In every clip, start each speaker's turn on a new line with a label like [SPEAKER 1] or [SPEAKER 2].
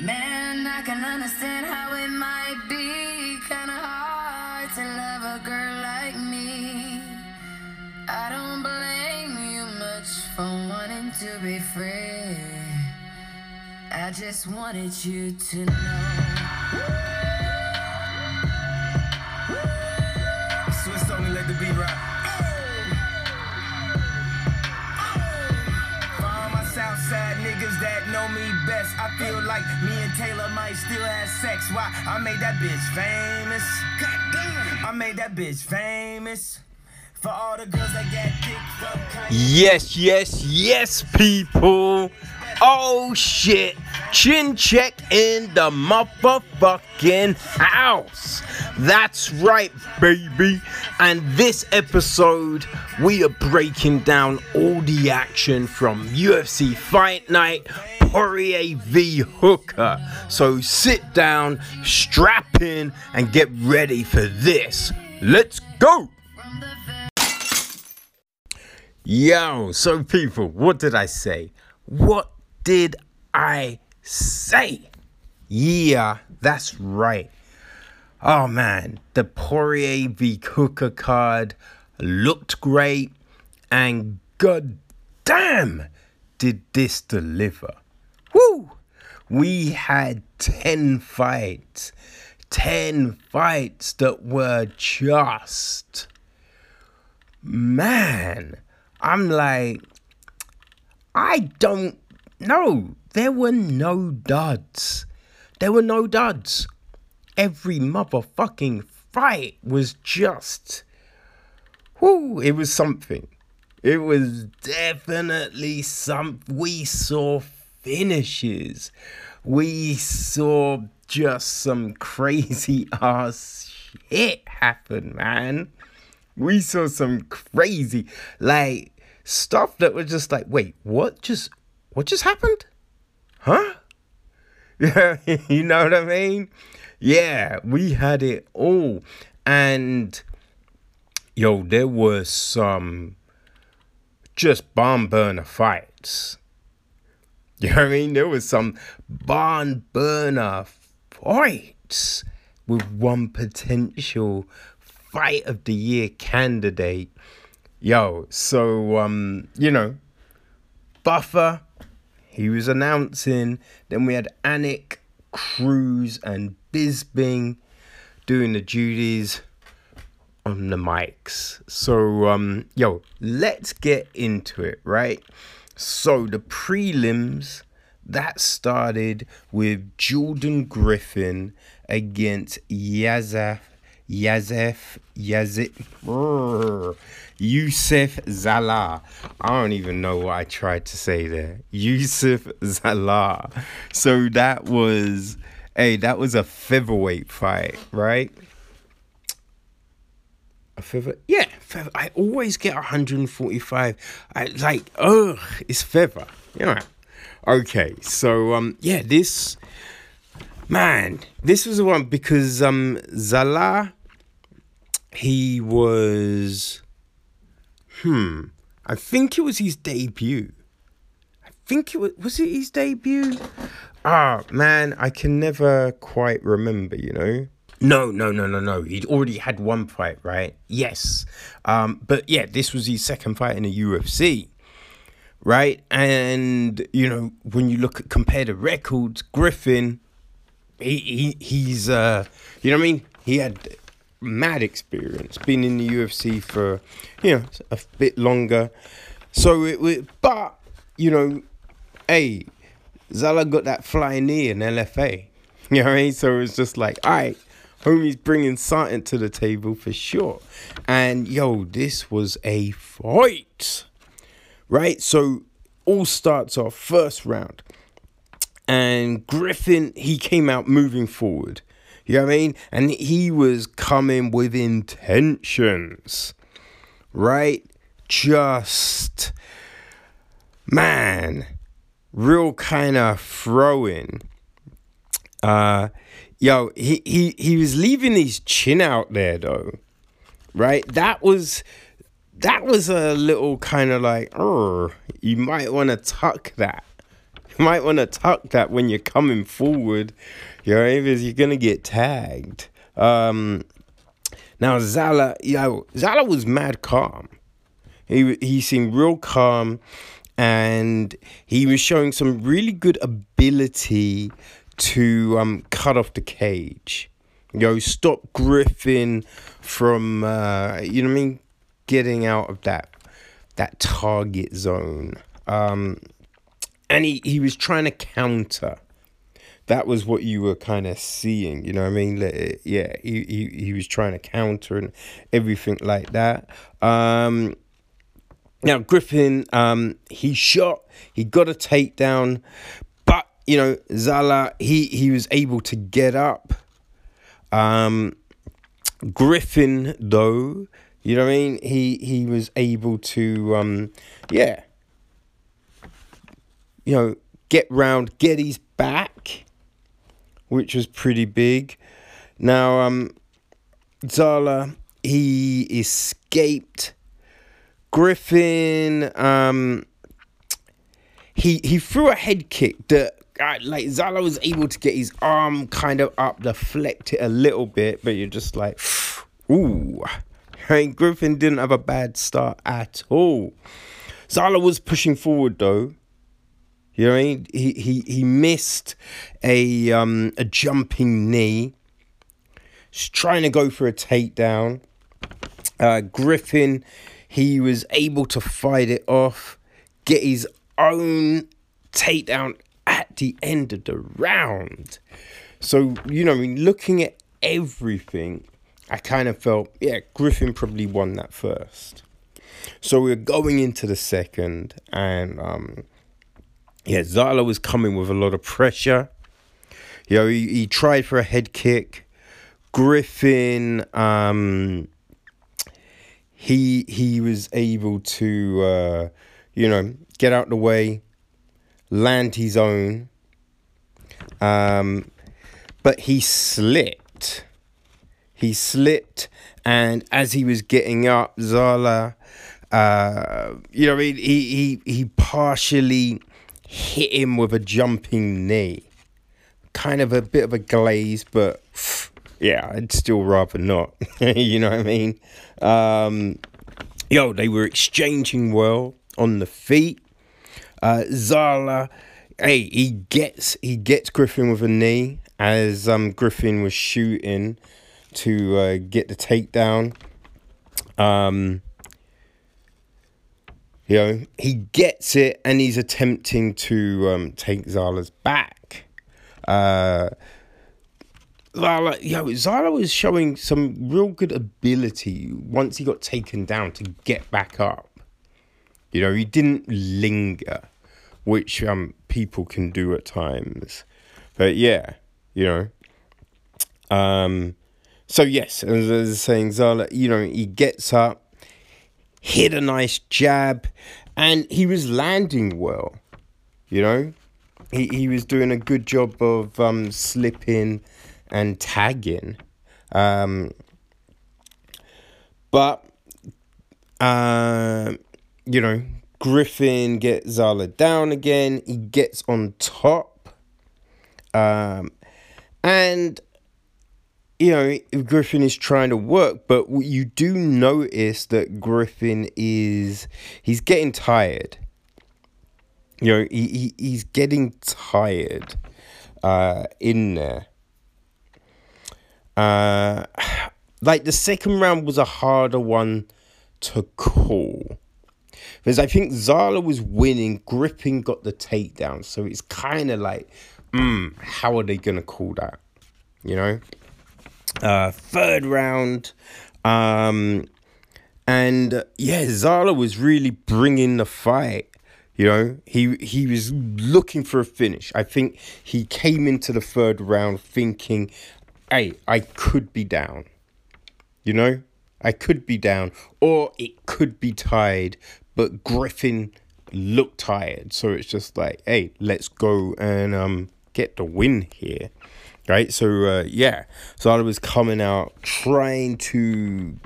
[SPEAKER 1] Man, I can understand how it might be kinda hard to love a girl like me. I don't blame you much for wanting to be free. I just wanted you to know.
[SPEAKER 2] That know me best, I feel like me and Taylor might still have sex. Why? I made that bitch famous. Goddamn. I made that bitch famous. For all the girls that got dick from
[SPEAKER 3] Yes, yes, yes, people. Oh shit. Chin check in the motherfucking house. That's right, baby. And this episode, we are breaking down all the action from UFC Fight Night Poirier v Hooker. So sit down, strap in, and get ready for this. Let's go. Yo, so people, what did I say? What did I say? Yeah, that's right. Oh man, the Poirier v Hooker card looked great, and god damn, did this deliver. Woo! We had 10 fights. 10 fights that were just. Man, I'm like, I don't know. There were no duds. There were no duds. Every motherfucking fight was just. Whoo, it was something. It was definitely some. We saw finishes. We saw just some crazy ass shit happen, man. We saw some crazy, like, stuff that was just like, wait, what just, what just happened? Huh? Yeah, you know what I mean? Yeah, we had it all. And, yo, there was some just barn burner fights. You know what I mean? There was some barn burner fights with one potential fight of the year candidate. Yo, so um, you know, Buffer, he was announcing. Then we had Anik, Cruz, and Bisping doing the duties on the mics. So um, yo, let's get into it, right? So the prelims that started with Jordan Griffin against Yazef Yazef Yazif Brr, Yusuf Zala. I don't even know what I tried to say there. Yusuf Zala. So that was hey, that was a featherweight fight, right? A feather, yeah, feather. I always get 145. I like, ugh, it's feather. You know. Okay, so um, yeah, this man, this was the one because um, Zala, he was, hmm, I think it was his debut. I think it was was it his debut. Ah, man, I can never quite remember. You know. No, no, no, no, no. He'd already had one fight, right? Yes. Um, but yeah, this was his second fight in the UFC, right? And you know, when you look at compare the records, Griffin, he, he he's uh, you know what I mean? He had mad experience, been in the UFC for you know a bit longer. So it but you know, hey, Zala got that flying knee in LFA. You know what I mean? So it's just like, all right, homie's bringing something to the table for sure. And yo, this was a fight, right? So all starts off first round, and Griffin he came out moving forward. You know what I mean? And he was coming with intentions, right? Just man, real kind of throwing. Uh, yo, he, he he was leaving his chin out there though, right? That was that was a little kind of like, oh, you might want to tuck that. you might want to tuck that when you're coming forward, you know, because you're gonna get tagged. Um, now Zala, yo, Zala was mad calm. He he seemed real calm, and he was showing some really good ability to um cut off the cage. You know, stop Griffin from uh, you know what I mean, getting out of that that target zone. Um, and he, he was trying to counter. That was what you were kind of seeing, you know what I mean? Yeah, he, he, he was trying to counter and everything like that. Um, now, Griffin, um, he shot, he got a takedown, but, you know, Zala, he, he was able to get up. Um, Griffin, though, you know what I mean? He he was able to, um, yeah, you know, get round, get his back, which was pretty big. Now, um, Zala, he escaped. Griffin, um, he he threw a head kick that uh, like Zala was able to get his arm kind of up, deflect it a little bit, but you're just like, ooh. Hey, Griffin didn't have a bad start at all. Zala was pushing forward though. You know, he he he, he missed a um a jumping knee. He's trying to go for a takedown. Uh, Griffin, he was able to fight it off, get his own takedown at the end of the round. So you know, I mean, looking at everything, I kind of felt, yeah, Griffin probably won that first. So we are going into the second, and um, yeah, Zala was coming with a lot of pressure. You know, he, he tried for a head kick. Griffin, um, he he was able to, uh, you know, get out the way, land his own. Um, but he slipped. He slipped, and as he was getting up, Zala, uh, you know, he he he partially hit him with a jumping knee. Kind of a bit of a glaze, but yeah, I'd still rather not. you know what I mean? Um, yo, they were exchanging well on the feet. Uh, Zala, hey, he gets he gets Griffin with a knee as um, Griffin was shooting to uh, get the takedown. Um, you know, he gets it and he's attempting to um, take Zala's back. Uh, Zala, yo, Zala was showing some real good ability once he got taken down to get back up. You know, he didn't linger, which um people can do at times. But yeah, you know. Um so yes, as I was saying, Zala, you know, he gets up, hit a nice jab, and he was landing well. You know, he he was doing a good job of um, slipping and tagging. Um, but uh, you know, Griffin gets Zala down again. He gets on top. Um, and you know, Griffin is trying to work, but you do notice that Griffin is he's getting tired. You know, he, he he's getting tired uh in there. Uh like the second round was a harder one to call. Because I think Zala was winning, Griffin got the takedown. So it's kind of like, mm, how are they going to call that? You know? Uh, third round. Um, and yeah, Zala was really bringing the fight. You know, he he was looking for a finish. I think he came into the third round thinking, "Hey, I could be down." You know, I could be down, or it could be tied. But Griffin looked tired, so it's just like, "Hey, let's go and um get the win here." Right? So uh, yeah, so I was coming out trying to,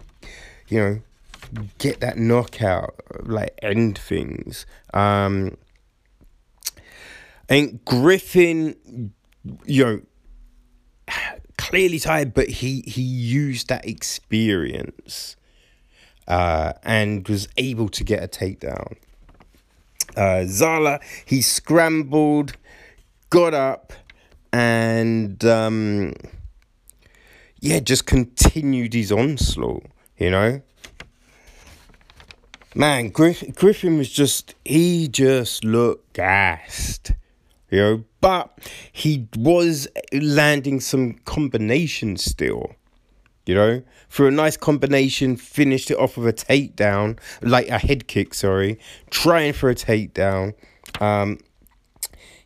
[SPEAKER 3] you know, get that knockout, like end things. Um, And Griffin, you know, clearly tired, but he he used that experience uh, and was able to get a takedown. Uh, Zala, he scrambled, got up, and um, yeah, just continued his onslaught. You know, man, Griff- Griffin was just he just looked gassed you know, but he was landing some combinations still, you know, for a nice combination, finished it off with a takedown, like a head kick, sorry, trying for a takedown. Um,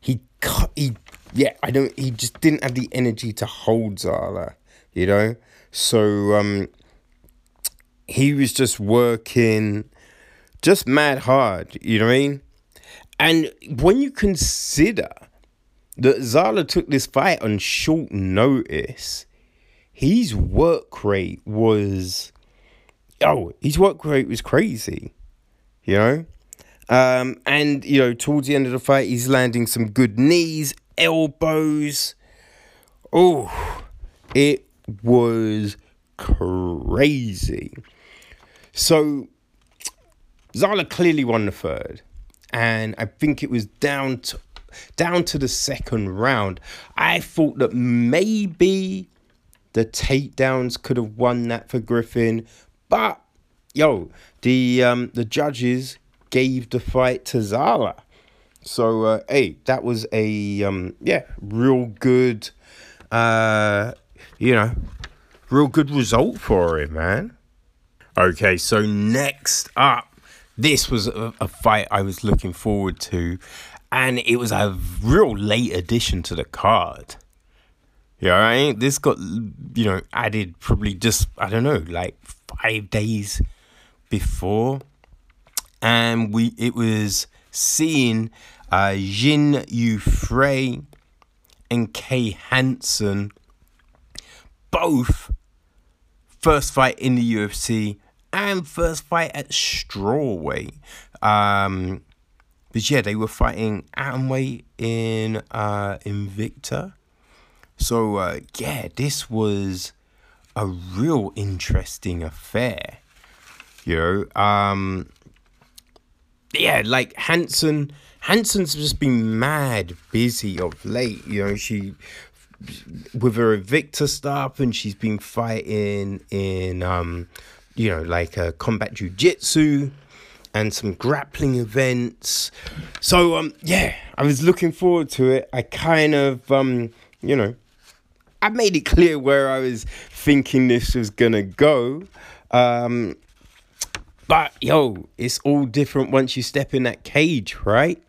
[SPEAKER 3] he cut, he, yeah, I don't, he just didn't have the energy to hold Zala, you know, so, um, he was just working just mad hard, you know what I mean? And when you consider that Zala took this fight on short notice, his work rate was oh, his work rate was crazy. You know? Um, and you know, towards the end of the fight, he's landing some good knees, elbows. Oh, it was crazy. So Zala clearly won the third and I think it was down to down to the second round. I thought that maybe the takedowns could have won that for Griffin, but yo, the um the judges gave the fight to Zala. So uh, hey, that was a um yeah, real good uh you know, real good result for him, man. Okay, so next up this was a, a, fight I was looking forward to, and it was a real late addition to the card. Yeah, I right. This got you know added probably just I don't know like five days before, and we it was seeing uh, Jinh Yu Frey and Kay Hansen both first fight in the UFC and first fight at strawweight. Um, but yeah, they were fighting atomweight in uh, Invicta. So uh, yeah, this was a real interesting affair. You know, um, yeah, like Hansen. Hansen's just been mad busy of late. You know, she with her Invicta stuff, and she's been fighting in um you know, like uh, combat jujitsu and some grappling events. So um, yeah, I was looking forward to it. I kind of um, you know, I made it clear where I was thinking this was gonna go. Um, but yo, it's all different once you step in that cage, right?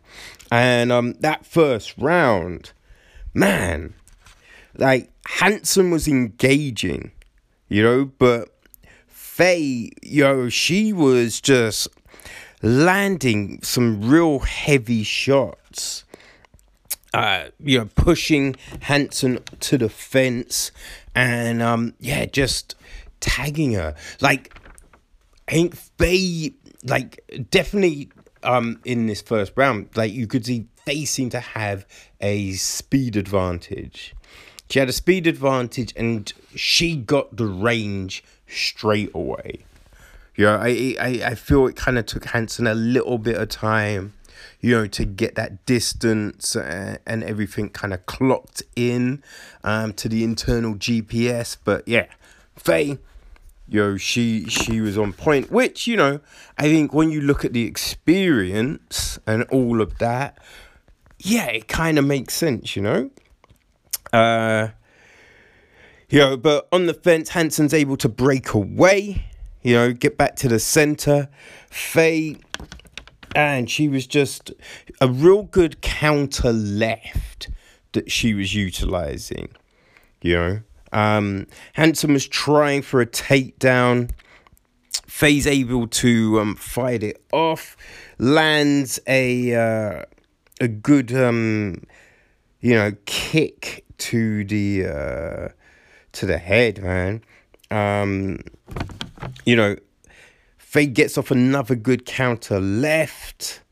[SPEAKER 3] And um, that first round, man, like Hansen was engaging, you know, but Frey, yo, she was just landing some real heavy shots. Uh, you know, pushing Hansen to the fence and um, yeah, just tagging her. Like, I think Frey, like, definitely um in this first round, like you could see they seem to have a speed advantage. She had a speed advantage and she got the range straight away. Yeah, I I, I feel it kind of took Hansen a little bit of time, you know, to get that distance and, and everything kind of clocked in um, to the internal GPS. But yeah, Frey, know, she she was on point. Which you know, I think when you look at the experience and all of that, yeah, it kind of makes sense. You know, uh, you know, but on the fence, Hansen's able to break away, you know, get back to the center. Frey, and she was just a real good counter left that she was utilizing, you know. Um, Hansen was trying for a takedown. Frey's able to um, fight it off, lands a uh, a good um, you know kick to the uh, to the head, man. Um, you know, Frey gets off another good counter left.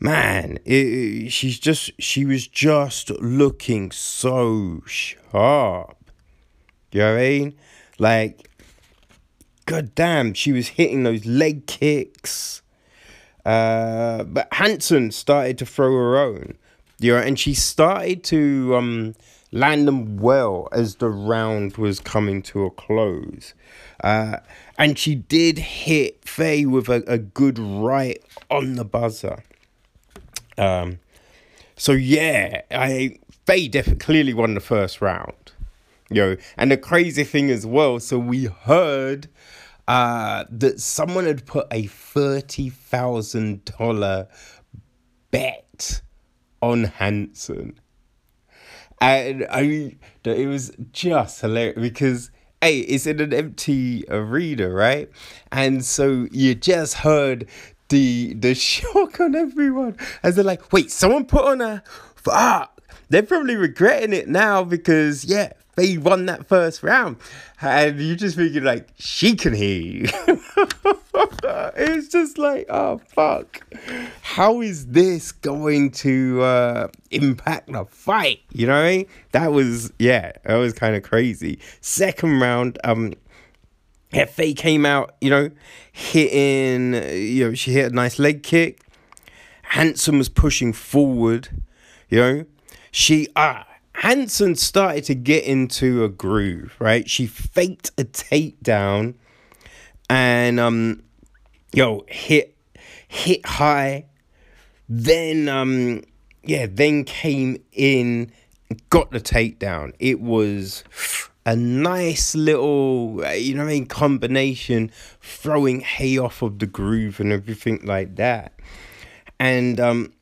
[SPEAKER 3] Man, it, she's just she was just looking so sharp. You know what I mean? Like, god damn, she was hitting those leg kicks. Uh, but Hansen started to throw her own. You know, and she started to um land them well as the round was coming to a close. Uh, and she did hit Frey with a, a good right on the buzzer. Um, so yeah, I Frey def- clearly won the first round. Yo, and the crazy thing as well, so we heard uh, that someone had put a thirty thousand dollar bet on Hansen. And I mean, it was just hilarious because hey, it's in an empty arena, right? And so you just heard the the shock on everyone as they're like, wait, someone put on a fuck. They're probably regretting it now because yeah, they won that first round. And you just thinking like, she can hear you. it's just like, oh fuck. How is this going to uh impact the fight? You know what I mean? That was yeah, that was kind of crazy. Second round, um Frey came out, you know, hitting, you know, she hit a nice leg kick. Hansen was pushing forward, you know. She, ah, Hansen started to get into a groove, right? She faked a takedown and, um, yo, hit, hit high. Then, um, yeah, then came in, got the takedown. It was a nice little, uh, you know what I mean, combination, throwing hay off of the groove and everything like that. And um,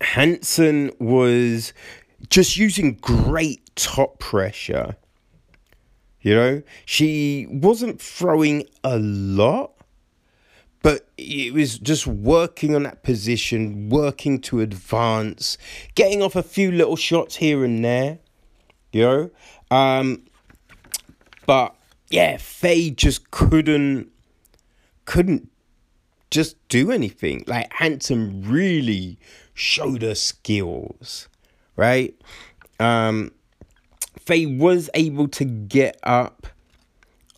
[SPEAKER 3] Hansen was just using great top pressure. You know, she wasn't throwing a lot, but it was just working on that position, working to advance, getting off a few little shots here and there. You know, um, but yeah, Frey just couldn't couldn't just do anything. Like Hansen really showed her skills, right? Um Frey was able to get up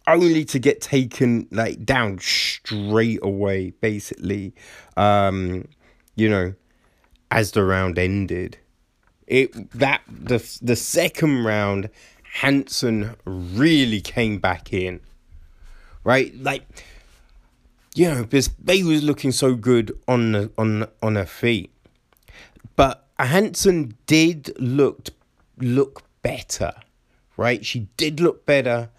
[SPEAKER 3] only to get taken like down straight away, basically. Um, you know, as the round ended. It that the the second round Hansen really came back in. Right? Like you know, because Bay was looking so good on the on on her feet. But Hansen did looked look better. Right? She did look better.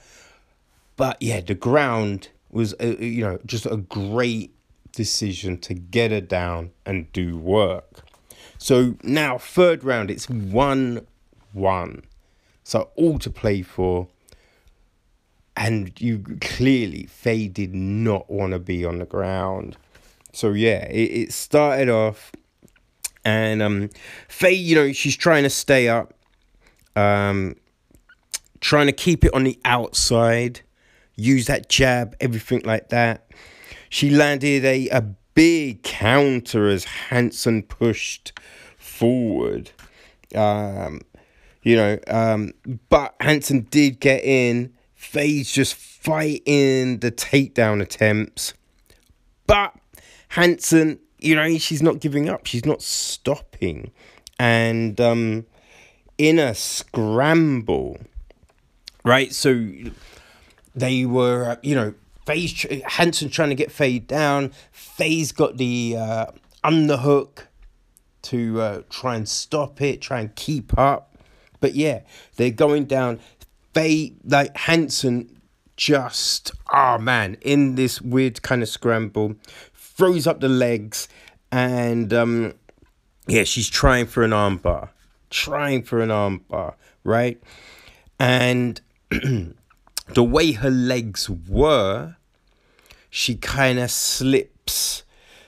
[SPEAKER 3] But yeah, the ground was uh, you know, just a great decision to get her down and do work. So now third round it's 1 1. So all to play for. And you clearly, Frey did not want to be on the ground. So yeah, it, it started off, and um, Frey, you know, she's trying to stay up, um, trying to keep it on the outside, use that jab, everything like that. She landed a, a big counter as Hansen pushed forward. Um, you know, um, but Hansen did get in. Frey's just fighting the takedown attempts. But Hansen, you know, she's not giving up. She's not stopping. And um, in a scramble, right? So they were, uh, you know, tr- Hansen trying to get Frey down. Frey's got the uh, underhook to uh, try and stop it, try and keep up. But yeah, they're going down. They like Hansen, just, oh man, in this weird kind of scramble, throws up the legs, and um, yeah, she's trying for an armbar, trying for an armbar, right? And the way her legs were, she kind of slips,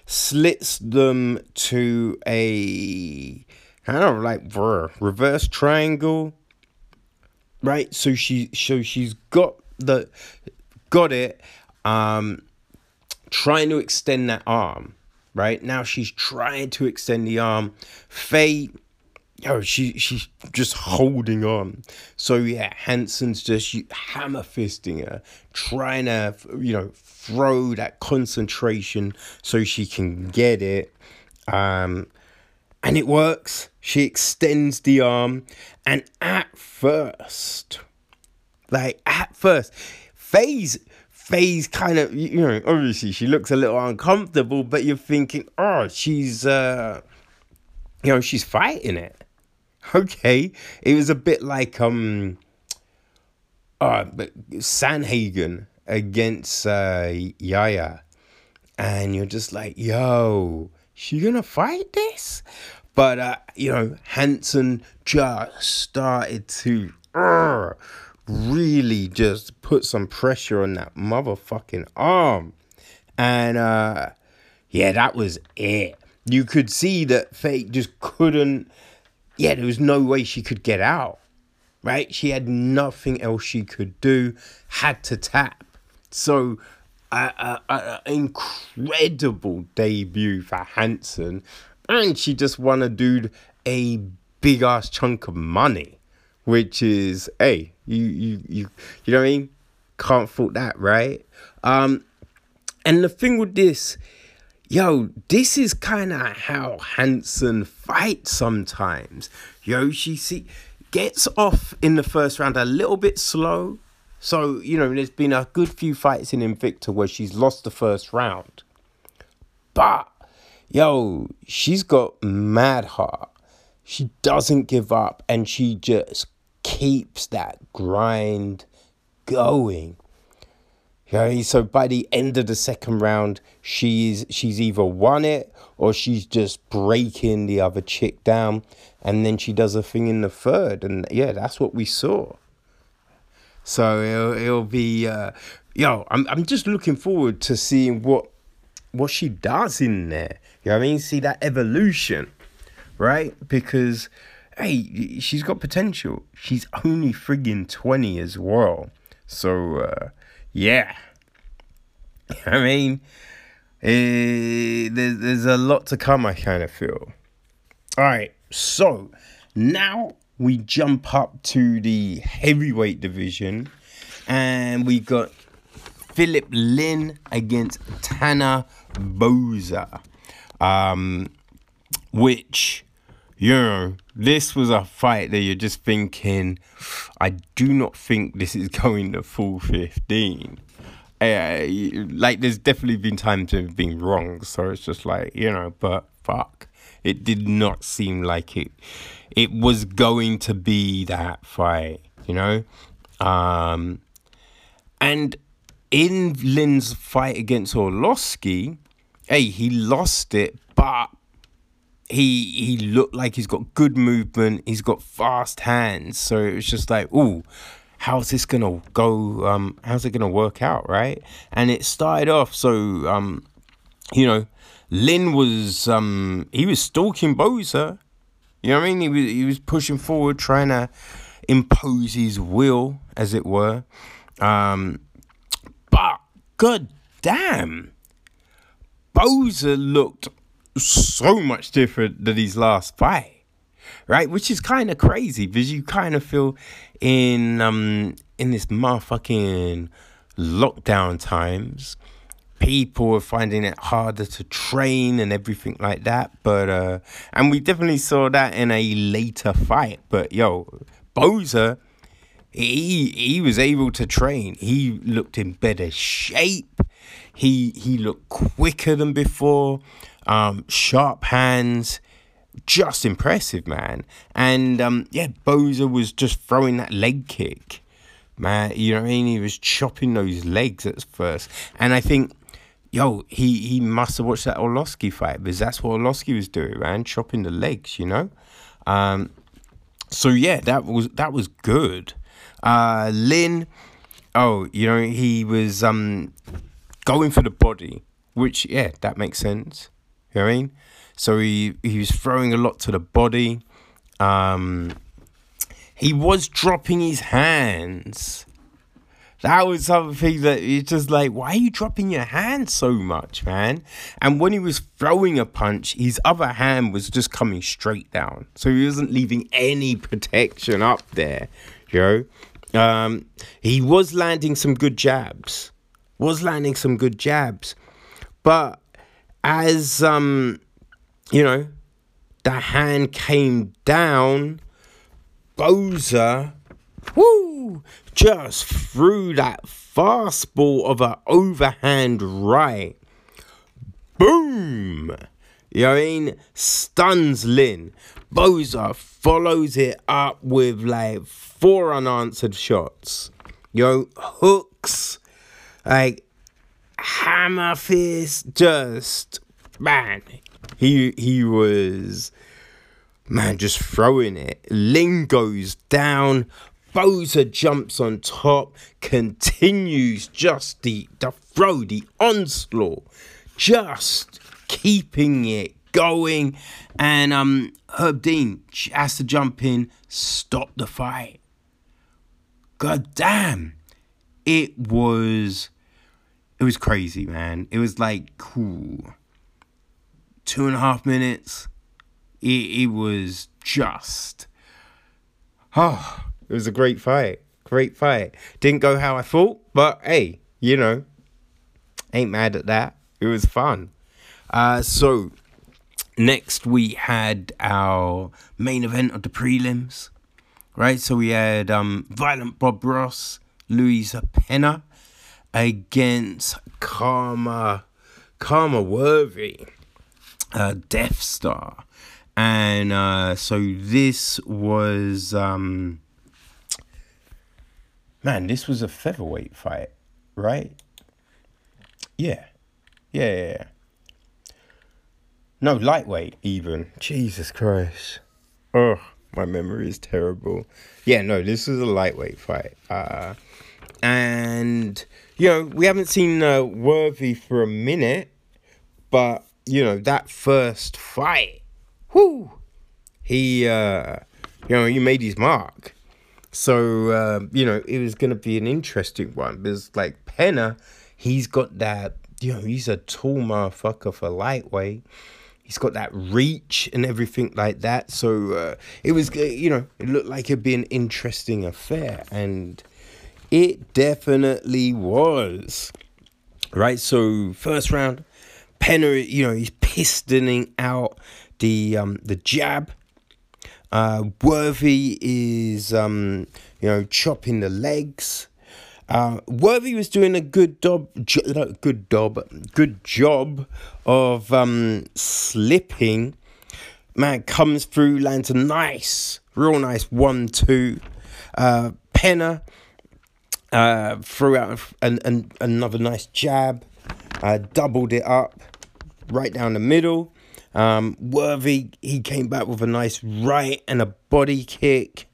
[SPEAKER 3] slits them to a kind of like brr, reverse triangle, right? So she, so she's got the, got it, um, trying to extend that arm, right? Now she's trying to extend the arm. Frey, yo, she she's just holding on. So yeah, Hansen's just hammer fisting her, trying to you know throw that concentration so she can get it. Um, and it works. She extends the arm, and at first, like at first, Frey's Frey's kind of you know obviously she looks a little uncomfortable, but you're thinking, oh, she's uh, you know, she's fighting it. Okay, it was a bit like um, uh, Sandhagen against uh, Yaya, and you're just like, yo, she gonna fight this? But uh, you know, Hansen just started to uh, really just put some pressure on that motherfucking arm. And uh yeah, that was it. You could see that Frey just couldn't yeah, there was no way she could get out. Right? She had nothing else she could do, had to tap. So an incredible debut for Hansen and she just won a dude a big ass chunk of money, which is hey, you you you you know what I mean? Can't fault that, right? Um, and the thing with this, yo, this is kind of how Hansen fights sometimes. Yo, she see gets off in the first round a little bit slow. So, you know, there's been a good few fights in Invicta where she's lost the first round. But yo, she's got mad heart. She doesn't give up and she just keeps that grind going. Okay, so by the end of the second round, she's she's either won it or she's just breaking the other chick down, and then she does a thing in the third, and yeah, that's what we saw. So it'll, it'll be, uh, yo, I'm I'm just looking forward to seeing what what she does in there. You know what I mean? See that evolution, right? Because, hey, she's got potential. She's only friggin' 20 as well. So, uh, yeah. I mean, eh, there's, there's a lot to come, I kind of feel. All right, so now we jump up to the heavyweight division and we got Philip Lin against Tanner Boser. Um, which, you know, this was a fight that you're just thinking, I do not think this is going to full 15. Uh, like, there's definitely been times have been wrong, so it's just like, you know, but fuck. It did not seem like it it was going to be that fight, you know? Um, and in Lin's fight against Arlovski, hey, he lost it, but he he looked like he's got good movement. He's got fast hands. So it was just like, oh, how's this gonna go? Um, how's it gonna work out, right? And it started off so um, you know, Lin was um he was stalking Boser. You know what I mean? He was he was pushing forward, trying to impose his will, as it were. Um, god damn Boser looked so much different than his last fight, right? Which is kind of crazy because you kind of feel in um in this motherfucking lockdown times, people are finding it harder to train and everything like that. But uh, and we definitely saw that in a later fight. But yo, Boser he he was able to train. He looked in better shape. He he looked quicker than before. Um, sharp hands, just impressive, man. And um, yeah, Boser was just throwing that leg kick, man. You know what I mean? He was chopping those legs at first, and I think. Yo, he, he must have watched that Arlovski fight because that's what Arlovski was doing, man, chopping the legs, you know. Um, so yeah, that was that was good. Uh, Lin, oh, you know, he was um, going for the body, which, yeah, that makes sense. You know what I mean? So he, he was throwing a lot to the body. Um, he was dropping his hands. that was something that it's just like, why are you dropping your hand so much, man? And when he was throwing a punch, his other hand was just coming straight down. So he wasn't leaving any protection up there, you know? Um, he was landing some good jabs. Was landing some good jabs. But as um, you know, the hand came down, Boser, woo, just threw that fastball of an overhand right. Boom! You know I mean? Stuns Lin. Boser follows it up with like four unanswered shots. Yo, hooks, like hammer fist, just man. He he was man just throwing it. Lin goes down. Boser jumps on top, continues just the, the throw, the onslaught, just keeping it going. And um, Herb Dean has to jump in, stop the fight. God damn. It was it was crazy, man. It was like cool. Two and a half minutes. It, it was just oh it was a great fight. Great fight. Didn't go how I thought, but hey, you know, ain't mad at that. It was fun. Uh, so, next we had our main event of the prelims, right? So we had um, Violent Bob Ross, Louisa Pena against Khama, Khama Worthy, uh, Death Star. And uh, so this was. Um, Man, this was a featherweight fight, right? Yeah. Yeah, yeah, yeah. No, lightweight even. Jesus Christ. Oh, my memory is terrible. Yeah, no, this was a lightweight fight. Uh, and, you know, we haven't seen uh, Worthy for a minute, but, you know, that first fight, whoo, he, uh, you know, he made his mark. So uh, you know, it was gonna be an interesting one because like Pena, he's got that. You know, he's a tall motherfucker for lightweight. He's got that reach and everything like that. So uh, it was, uh, you know, it looked like it'd be an interesting affair, and it definitely was. Right. So first round, Pena, you know, he's pistoning out the um the jab uh, Worthy is, um, you know, chopping the legs. Uh, Worthy was doing a good job, jo- good job, good job of um, slipping. Man comes through, lands a nice, real nice one-two. Uh, Pena uh, threw out an, an, another nice jab, uh, doubled it up right down the middle. Um, Worthy, he came back with a nice right and a body kick.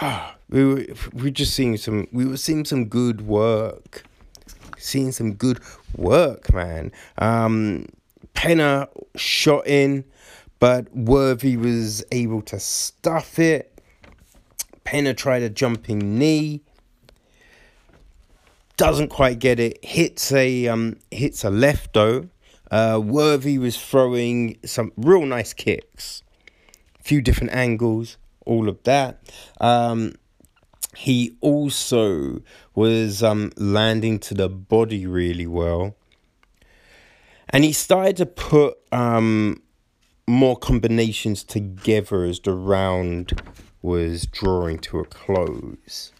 [SPEAKER 3] we were we just seeing some we were seeing some good work. Seeing some good work, man. Um, Pena shot in, but Worthy was able to stuff it. Pena tried a jumping knee. Doesn't quite get it. Hits a um hits a left though. Uh, Worthy was throwing some real nice kicks, few different angles, all of that. Um, he also was um, landing to the body really well. And he started to put um, more combinations together as the round was drawing to a close.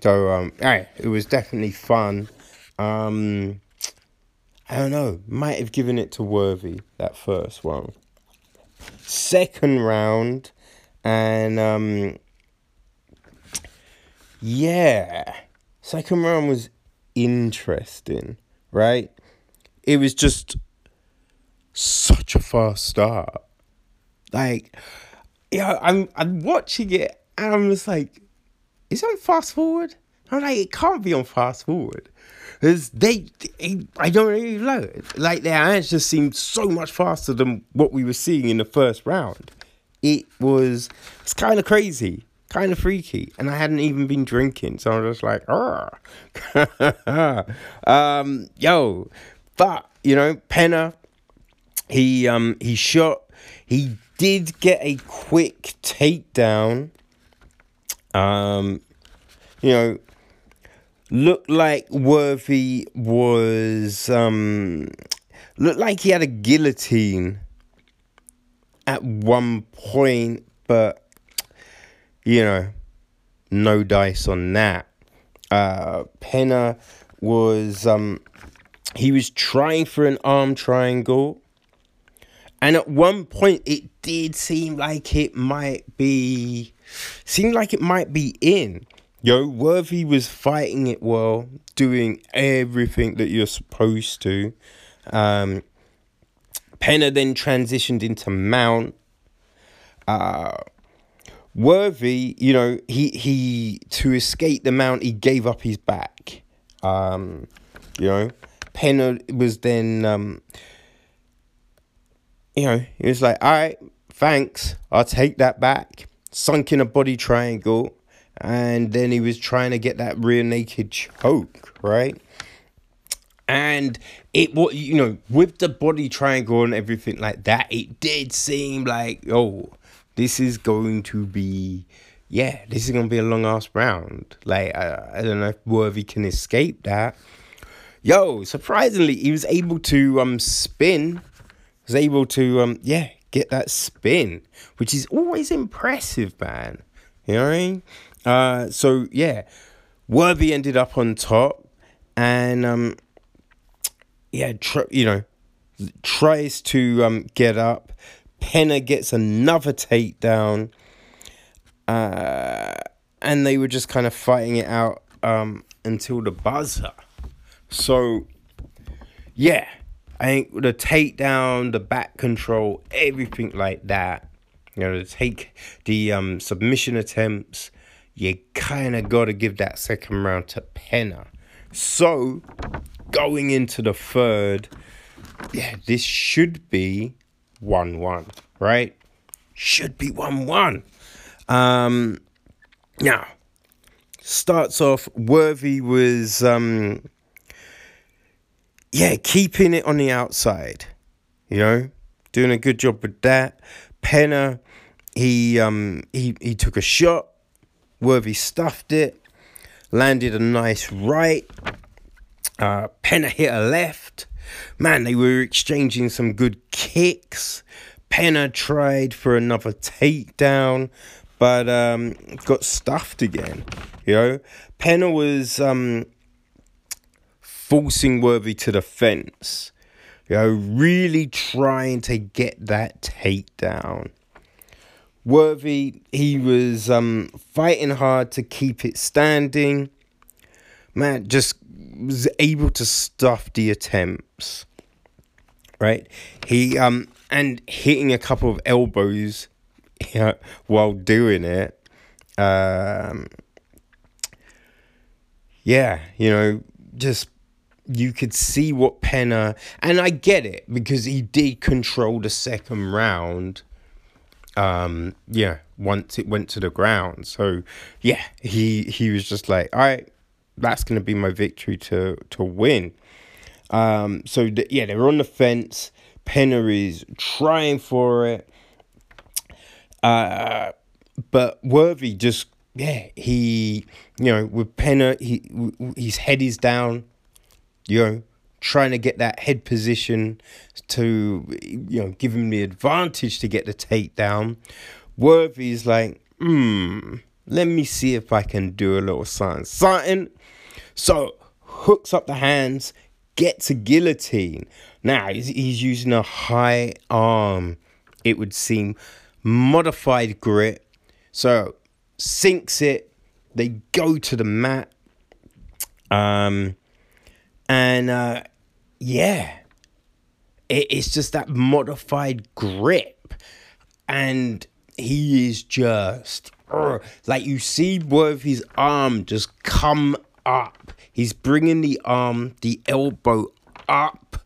[SPEAKER 3] So, um, it was definitely fun. Um, I don't know, might have given it to Worthy, that first one. Second round, and um, yeah, second round was interesting, right? It was just such a fast start. Like, yeah, I'm I'm watching it and I'm just like, is on fast forward? I'm like, it can't be on fast forward. Because they, I don't really know. Like their hands just seemed so much faster than what we were seeing in the first round. It was, it's kind of crazy, kind of freaky, and I hadn't even been drinking, so I was just like, um, yo, but you know, Pena, he um he shot, he did get a quick takedown. Um, you know, looked like Worthy was um looked like he had a guillotine at one point, but you know, no dice on that. Uh, Penner was um, he was trying for an arm triangle, and at one point it did seem like it might be, seemed like it might be in. Yo, Worthy was fighting it well, doing everything that you're supposed to. Um, Penner then transitioned into Mount. Uh, Worthy, you know, he he to escape the Mount, he gave up his back. Um, you know, Penner was then, um, you know, he was like, all right, thanks, I'll take that back. Sunk in a body triangle, and then he was trying to get that rear naked choke, right? and it what you know with the body triangle and everything like that it did seem like oh this is going to be yeah this is going to be a long ass round. Like I, I don't know if worthy can escape that. Yo surprisingly he was able to um spin. Was able to um yeah get that spin which is always impressive man. You know what i mean? Uh so yeah worthy ended up on top and um yeah, tr- you know, tries to um, get up. Penner gets another takedown. Uh, and they were just kind of fighting it out um, until the buzzer. So, yeah, I think the takedown, the back control, everything like that, you know, take the um, submission attempts, you kind of got to give that second round to Penner. So, going into the third, yeah, this should be 1 1, right? Should be 1 1. Um, now, starts off, Worthy was, um, yeah, keeping it on the outside, you know, doing a good job with that. Penner, he, um, he, he took a shot, Worthy stuffed it, landed a nice right uh, Penner hit a left. Man, they were exchanging some good kicks. Penner tried for another takedown, but um, got stuffed again. You know, Penner was um, forcing Worthy to the fence. You know, really trying to get that takedown. Worthy, he was um, fighting hard to keep it standing. Man, just was able to stuff the attempts, right? He um and hitting a couple of elbows you know, while doing it. Um, yeah, you know, just you could see what Penner and I get it because he did control the second round. Um, yeah, once it went to the ground. So yeah, he he was just like, all right, that's going to be my victory to to win. Um, so the, yeah, they're on the fence. Penner is trying for it, uh, but Worthy just yeah he you know with Penner he his head is down, you know trying to get that head position to you know give him the advantage to get the takedown. Worthy is like hmm let me see if I can do a little something something so hooks up the hands, gets a guillotine. Now he's, he's using a high arm, it would seem, modified grip. So sinks it, they go to the mat. Um, and uh, yeah, it, it's just that modified grip. And he is just like you see Worthy's arm just come up. He's bringing the arm, the elbow up,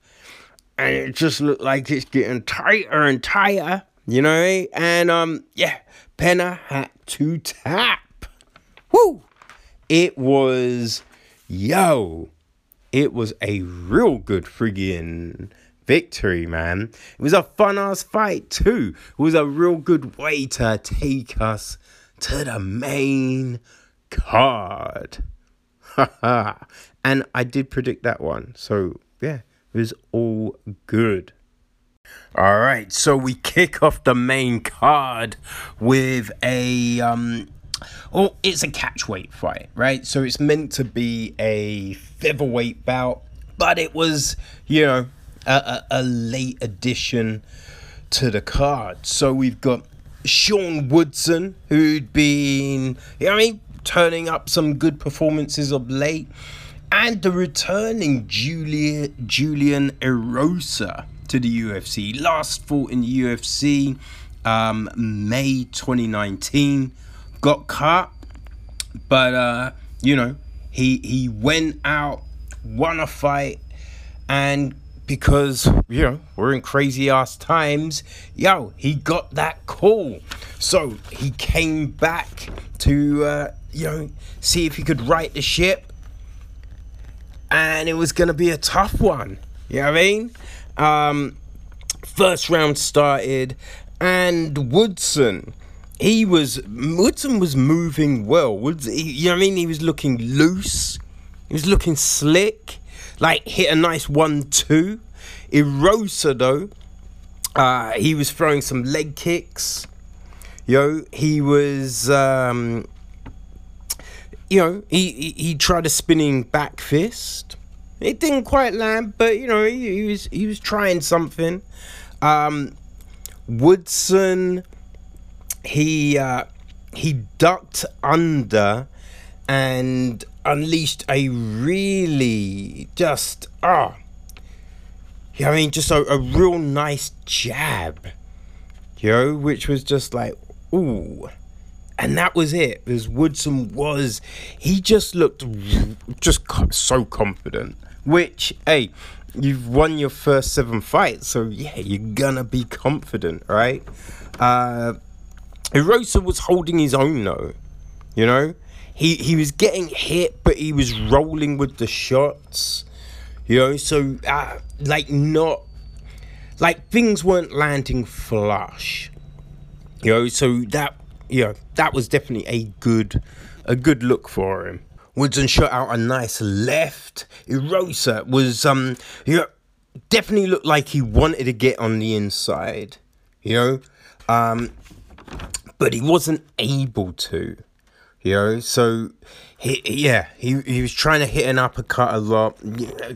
[SPEAKER 3] and it just looked like it's getting tighter and tighter. You know, and um, yeah, Penner had to tap. Woo! It was, yo, it was a real good friggin' victory, man. It was a fun ass fight, too. It was a real good way to take us to the main card. and I did predict that one. So, yeah, it was all good. All right, so we kick off the main card with a um oh, it's a catchweight fight, right? So it's meant to be a featherweight bout, but it was, you know, a, a, a late addition to the card. So we've got Sean Woodson, who'd been, you know, I mean, turning up some good performances of late, and the returning Julia, Julian Erosa to the UFC. Last fought in the UFC um, May 2019. Got cut, but uh, you know he he went out, won a fight, and because you know we're in crazy ass times, yo, he got that call. So he came back to uh, you know see if he could right the ship, and it was gonna be a tough one. You know what I mean? Um, first round started, and Woodson, he was Woodson was moving well. Woods, you know what I mean? He was looking loose. He was looking slick. Like hit a nice one-two. Erosa though, uh, he was throwing some leg kicks. Yo, he was. Um, you know, he, he, he tried a spinning back fist. It didn't quite land, but you know he, he was he was trying something. Um, Woodson, he uh, he ducked under and unleashed a really just ah, yeah, I mean just a, a real nice jab, you know, which was just like ooh. And that was it. Because Woodson was, he just looked just so confident which, hey, you've won your first seven fights, so yeah, you're gonna be confident, right? Uh, Erosa was holding his own though, you know. He he was getting hit, but he was rolling with the shots, you know. So uh, like not like things weren't landing flush, you know. So that you know that was definitely a good a good look for him. Woodson shot out a nice left. Erosa was um you know, definitely looked like he wanted to get on the inside, you know. Um but he wasn't able to. You know, so he yeah, he he was trying to hit an uppercut a lot.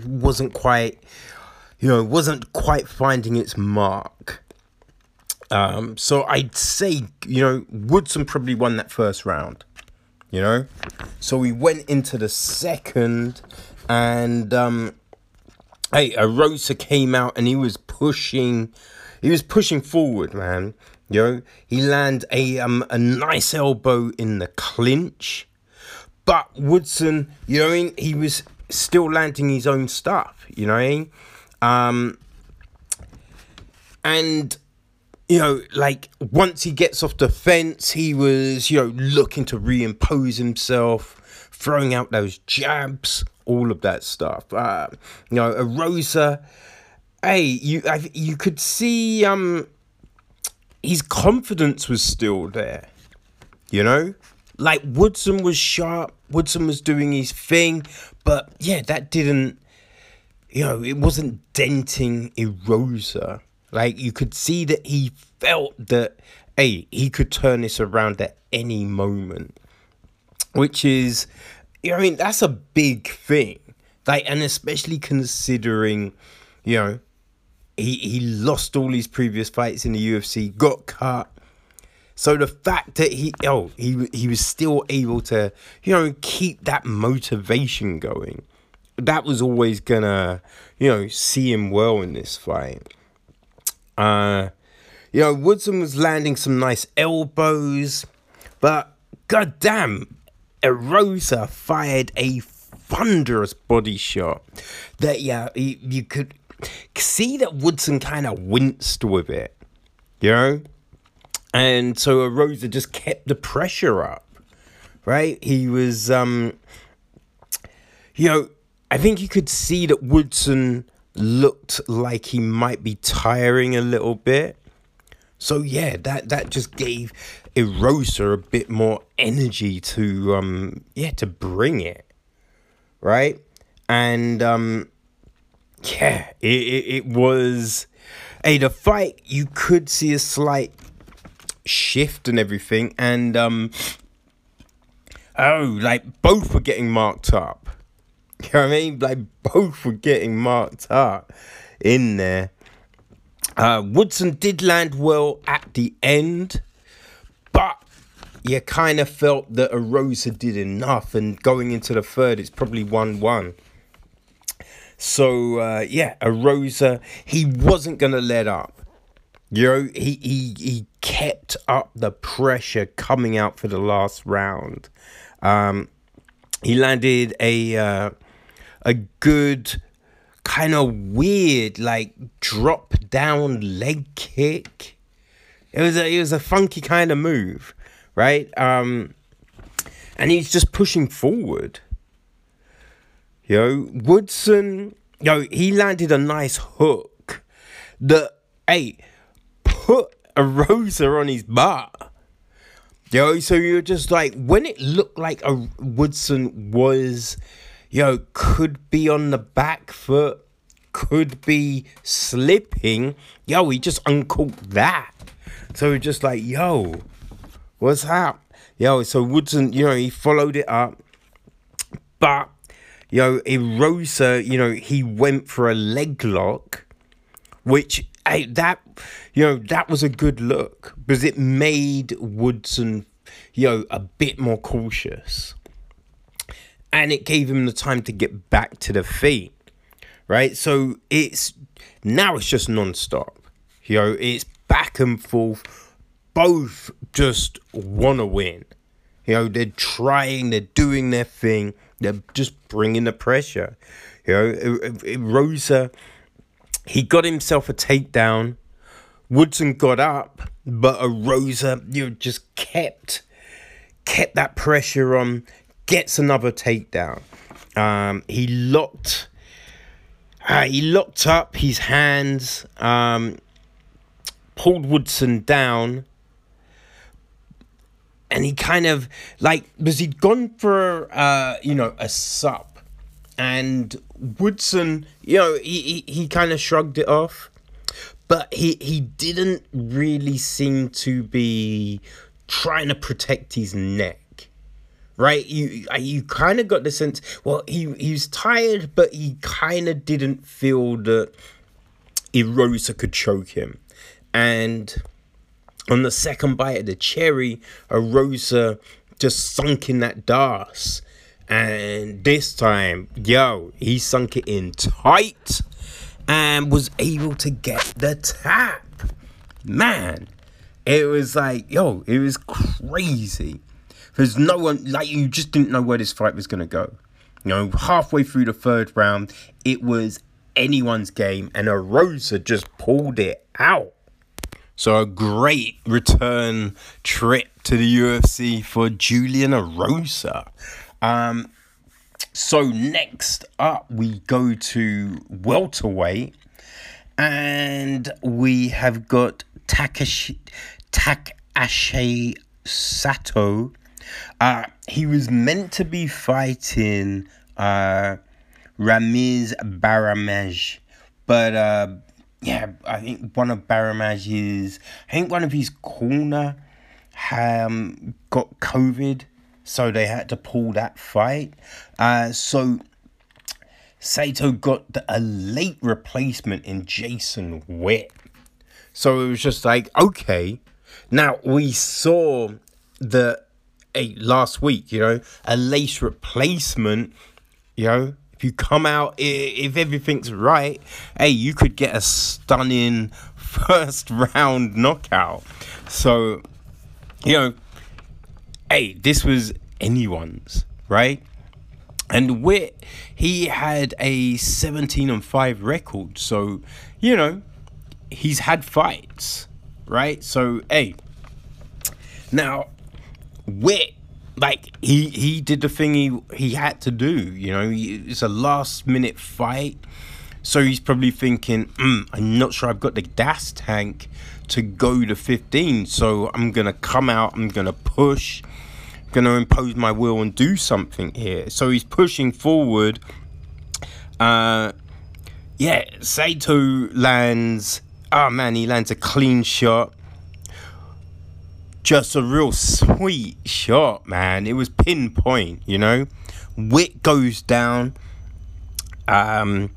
[SPEAKER 3] Wasn't quite you know, wasn't quite finding its mark. Um, so I'd say, you know, Woodson probably won that first round you know. So we went into the second, and um, hey, Erosa came out and he was pushing, he was pushing forward, man. You know, he landed a um a nice elbow in the clinch, but Woodson, you know, I mean, he was still landing his own stuff. You know, I mean? um, and you know, like once he gets off the fence, he was, you know, looking to reimpose himself, throwing out those jabs, all of that stuff. Uh, you know, Erosa, hey, you I, you could see um his confidence was still there. You know, like Woodson was sharp, Woodson was doing his thing, but yeah, that didn't, you know, it wasn't denting Erosa. Like you could see that he felt that hey, he could turn this around at any moment. Which is I mean, that's a big thing. Like and especially considering, you know, he he lost all his previous fights in the UFC, got cut. So the fact that he oh he he was still able to you know keep that motivation going, that was always gonna you know see him well in this fight. Uh, you know, Woodson was landing some nice elbows, but goddamn, Erosa fired a thunderous body shot that, yeah, you, you could see that Woodson kind of winced with it, you know? And so Rosa just kept the pressure up, right? He was, um, you know, I think you could see that Woodson looked like he might be tiring a little bit. So yeah, that that just gave Erosa a bit more energy to um yeah to bring it, right? And um yeah, it it, it was hey the fight you could see a slight shift and everything, and um oh like both were getting marked up. You know what I mean? Like both were getting marked up in there. Uh, Woodson did land well at the end, but you kind of felt that Erosa did enough, and going into the third, it's probably 1 1. So, uh, yeah, Erosa, he wasn't going to let up. You know, he, he, he kept up the pressure coming out for the last round. Um, he landed a uh, a good kind of weird like drop down leg kick. It was a it was a funky kind of move, right? Um and he's just pushing forward. You know, Woodson, you know, he landed a nice hook that hey put Erosa on his butt. Yo, so you're just like when it looked like a Woodson was yo, could be on the back foot, could be slipping. Yo, he just uncaught that. So we're just like, yo, what's up? Yo, so Woodson, you know, he followed it up. But, yo, Erosa, you know, he went for a leg lock, which, hey, that, you know, that was a good look because it made Woodson, you know, a bit more cautious and it gave him the time to get back to the feet right? So it's now it's just non-stop you know it's back and forth. Both just want to win you know they're trying they're doing their thing they're just bringing the pressure you know rosa he got himself a takedown. Woodson got up but Erosa, you know just kept kept that pressure on gets another takedown. Um, he locked. Uh, he locked up his hands, um, pulled Woodson down, and he kind of like because he'd gone for uh, you know a sup, and Woodson, you know, he he, he kind of shrugged it off, but he he didn't really seem to be trying to protect his neck right? You you kind of got the sense. Well, he he's tired, but he kind of didn't feel that Erosa could choke him, and on the second bite of the cherry, Erosa just sunk in that D'Arce. And this time, yo, he sunk it in tight and was able to get the tap. Man, it was like, yo, it was crazy. Because no one, like, you just didn't know where this fight was going to go. You know, halfway through the third round, it was anyone's game, and Erosa just pulled it out. So a great return trip to the UFC for Julian Erosa. Um, so next up, we go to welterweight, and we have got Takashi Takashi Sato uh, he was meant to be fighting uh, Ramiz Brahimaj, but uh, yeah, I think one of Brahimaj's, I think one of his corner um, got COVID, so they had to pull that fight. Uh, so Sato got the, a late replacement in Jason Witt. So it was just like, okay. Now we saw the a last week, you know, a lace replacement, you know, if you come out, if everything's right, hey, you could get a stunning first round knockout. So, you know, hey, this was anyone's, right? And Witt, he had a 17 and 5 record. So, you know, he's had fights, right? So, hey, Now, Witt, like he he did the thing he he had to do. You know, it's a last minute fight, so he's probably thinking, mm, I'm not sure I've got the gas tank to go to 15. So I'm gonna come out. I'm gonna push. Gonna impose my will and do something here. So he's pushing forward. Uh, yeah, Saito lands. Oh man, he lands a clean shot just a real sweet shot, man. It was pinpoint, you know. Witt goes down. Um,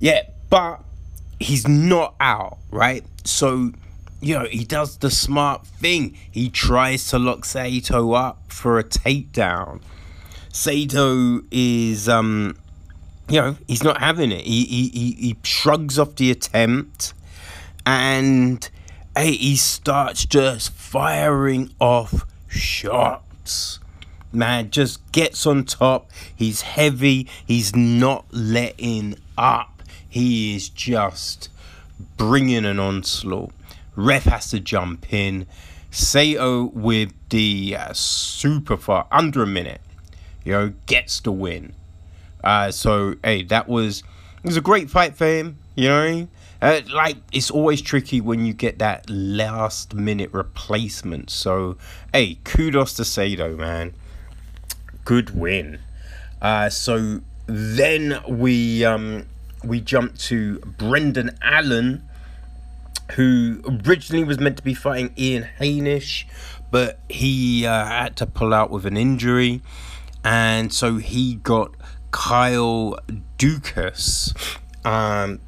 [SPEAKER 3] yeah, but he's not out, right? So, you know, he does the smart thing. He tries to lock Saito up for a takedown. Saito is, um, you know, he's not having it. He, he, he, he shrugs off the attempt and hey, he starts just firing off shots. Man, just gets on top. He's heavy. He's not letting up. He is just bringing an onslaught. Ref has to jump in. Sato with the uh, super far under a minute, you know, gets the win. Uh, so hey, that was it was a great fight for him. You know, uh, like it's always tricky when you get that last minute replacement. So hey, kudos to Sato, man. Good win. Uh, so then we um, we jump to Brendan Allen, who originally was meant to be fighting Ian Heinisch, but he uh, had to pull out with an injury, and so he got Kyle Daukaus. Um,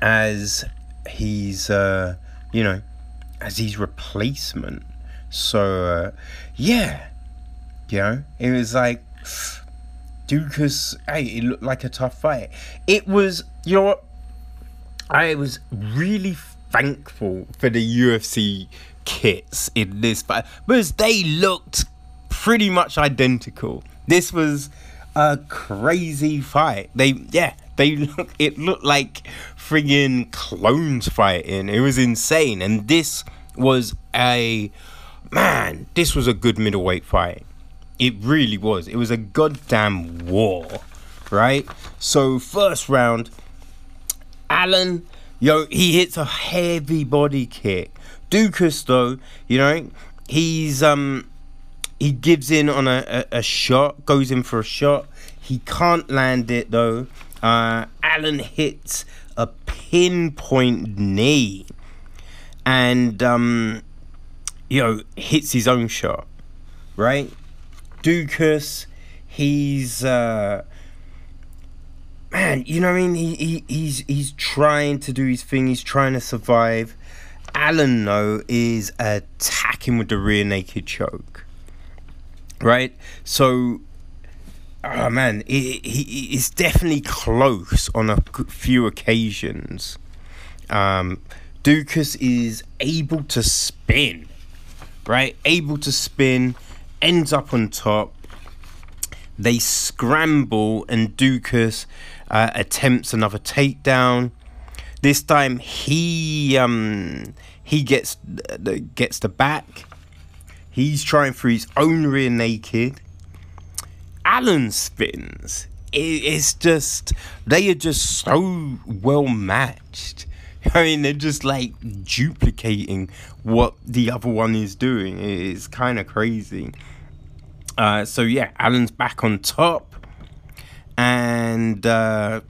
[SPEAKER 3] as he's uh, you know as his replacement. So uh, yeah, you know it was like Daukaus. Hey, it looked like a tough fight. It was you know what I was really thankful for the UFC kits in this fight because they looked pretty much identical. This was a crazy fight. They yeah, they look it looked like friggin' clones fighting. It was insane. And this was a man, this was a good middleweight fight. It really was. It was a goddamn war. Right? So first round, Allen, yo, he hits a heavy body kick. Daukaus though, you know, he's um he gives in on a, a, a shot, goes in for a shot. He can't land it though. Uh, Allen hits a pinpoint knee and, um, you know, hits his own shot, right? Daukaus, he's, uh, man, you know what I mean? He, he, he's, he's trying to do his thing, he's trying to survive. Allen, though, is attacking with the rear naked choke, right? So oh man, it, it, it's definitely close on a few occasions. Um, Daukaus is able to spin, right? Able to spin, ends up on top. They scramble, and Daukaus uh, attempts another takedown. This time, he um, he gets gets the back. He's trying for his own rear naked Allen spins. It's just they are just so well matched. I mean, they're just like duplicating what the other one is doing. It's kind of crazy. Uh, so yeah, Allen's back on top, and uh,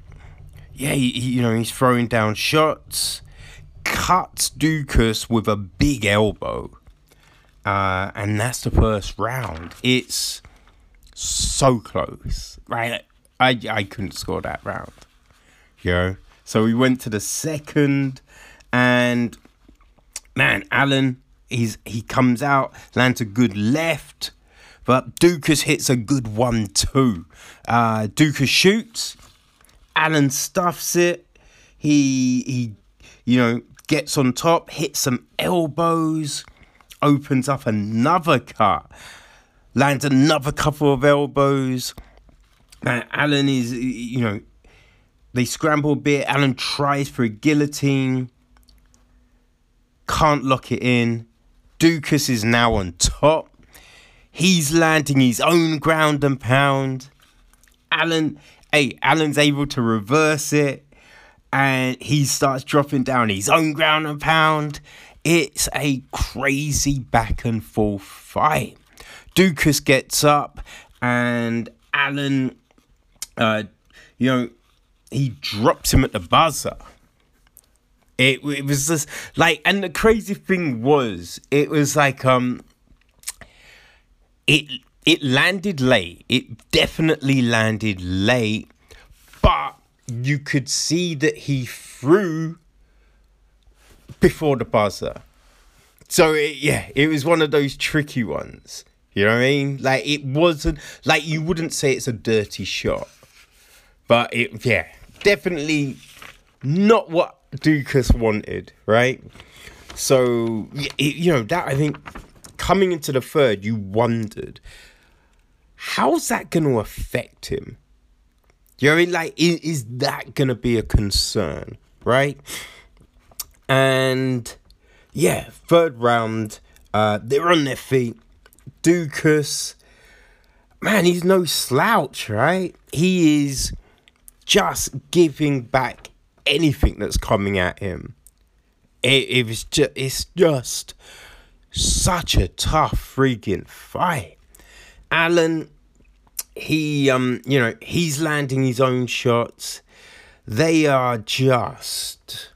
[SPEAKER 3] yeah, he, you know he's throwing down shots. Cuts Daukaus with a big elbow, uh, and that's the first round. It's so close. Right? I I couldn't score that round. You know? So we went to the second and man, Allen, he's he comes out, lands a good left, but Daukaus hits a good one too. Uh Daukaus shoots, Allen stuffs it, he he you know gets on top, hits some elbows, opens up another cut lands another couple of elbows. Now, Allen is, you know, they scramble a bit. Allen tries for a guillotine, can't lock it in. Daukaus is now on top. He's landing his own ground and pound. Allen, hey, Allen's able to reverse it and he starts dropping down his own ground and pound. It's a crazy back and forth fight. Daukaus gets up and Allen, uh, you know, he drops him at the buzzer. It, it was just like, and the crazy thing was, it was like, um, it it landed late. It definitely landed late, but you could see that he threw before the buzzer. So it, yeah, it was one of those tricky ones. You know what I mean? Like it wasn't like you wouldn't say it's a dirty shot, but it yeah, definitely not what Daukaus wanted, right? So it, you know that I think coming into the third, you wondered how's that going to affect him? You know what I mean? Like, is, is that going to be a concern, right? And yeah, third round, uh, they're on their feet. Daukaus, man, he's no slouch, right? He is just giving back anything that's coming at him. It, it was just, it's just such a tough freaking fight. Allen, he um, you know, he's landing his own shots. They are just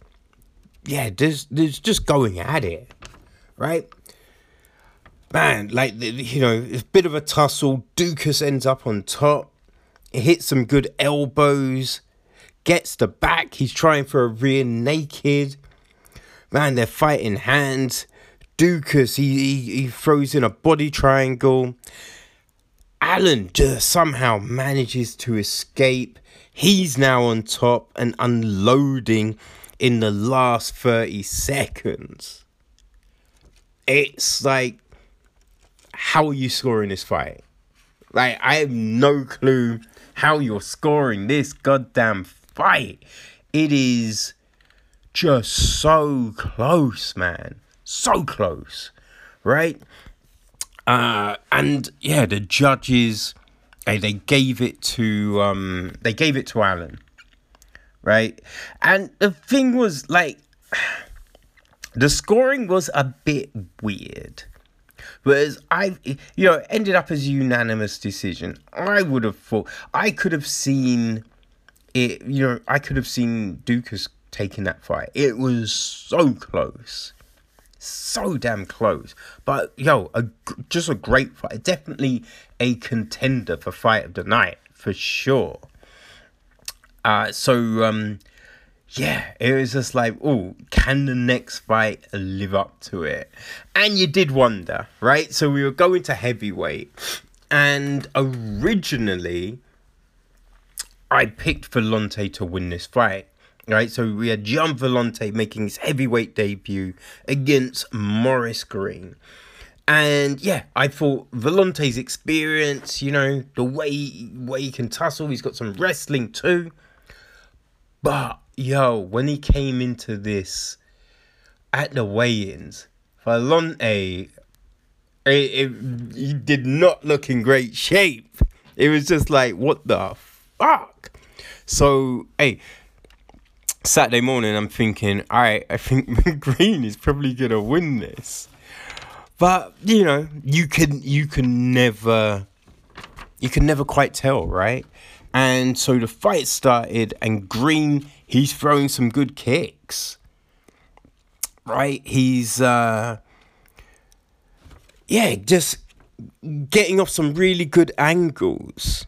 [SPEAKER 3] yeah, there's just going at it. Right? Man, like you know, it's a bit of a tussle. Daukaus ends up on top. Hits some good elbows. Gets the back. He's trying for a rear naked. Man, they're fighting hands. Daukaus, he, he, he throws in a body triangle. Allen just somehow manages to escape. He's now on top and unloading in the last 30 seconds. It's like, how are you scoring this fight? Like, I have no clue how you're scoring this goddamn fight. It is just so close, man so close, right? Uh, and yeah, the judges they, they gave it to um, they gave it to Allen, right? And the thing was like the scoring was a bit weird. Whereas I, you know, ended up as a unanimous decision. I would have thought I could have seen it. You know, I could have seen Daukaus taking that fight. It was so close so damn close. But yo, a, just a great fight. Definitely a contender for fight of the night for sure. Uh, so um, yeah, it was just like, oh, can the next fight live up to it? And you did wonder, right? So we were going to heavyweight, and originally I picked Villante to win this fight Right, so we had Gian Villante making his heavyweight debut against Morris Greene. And yeah, I thought Villante's experience, you know, the way way he can tussle, he's got some wrestling too. But yo, when he came into this at the weigh-ins, Villante, it, it, he did not look in great shape. It was just like, what the fuck? So, hey, Saturday morning, I'm thinking, all right, I think Greene is probably gonna win this. But you know, you can you can never you can never quite tell, right? And so the fight started, and Greene he's throwing some good kicks, right? He's uh, yeah, just getting off some really good angles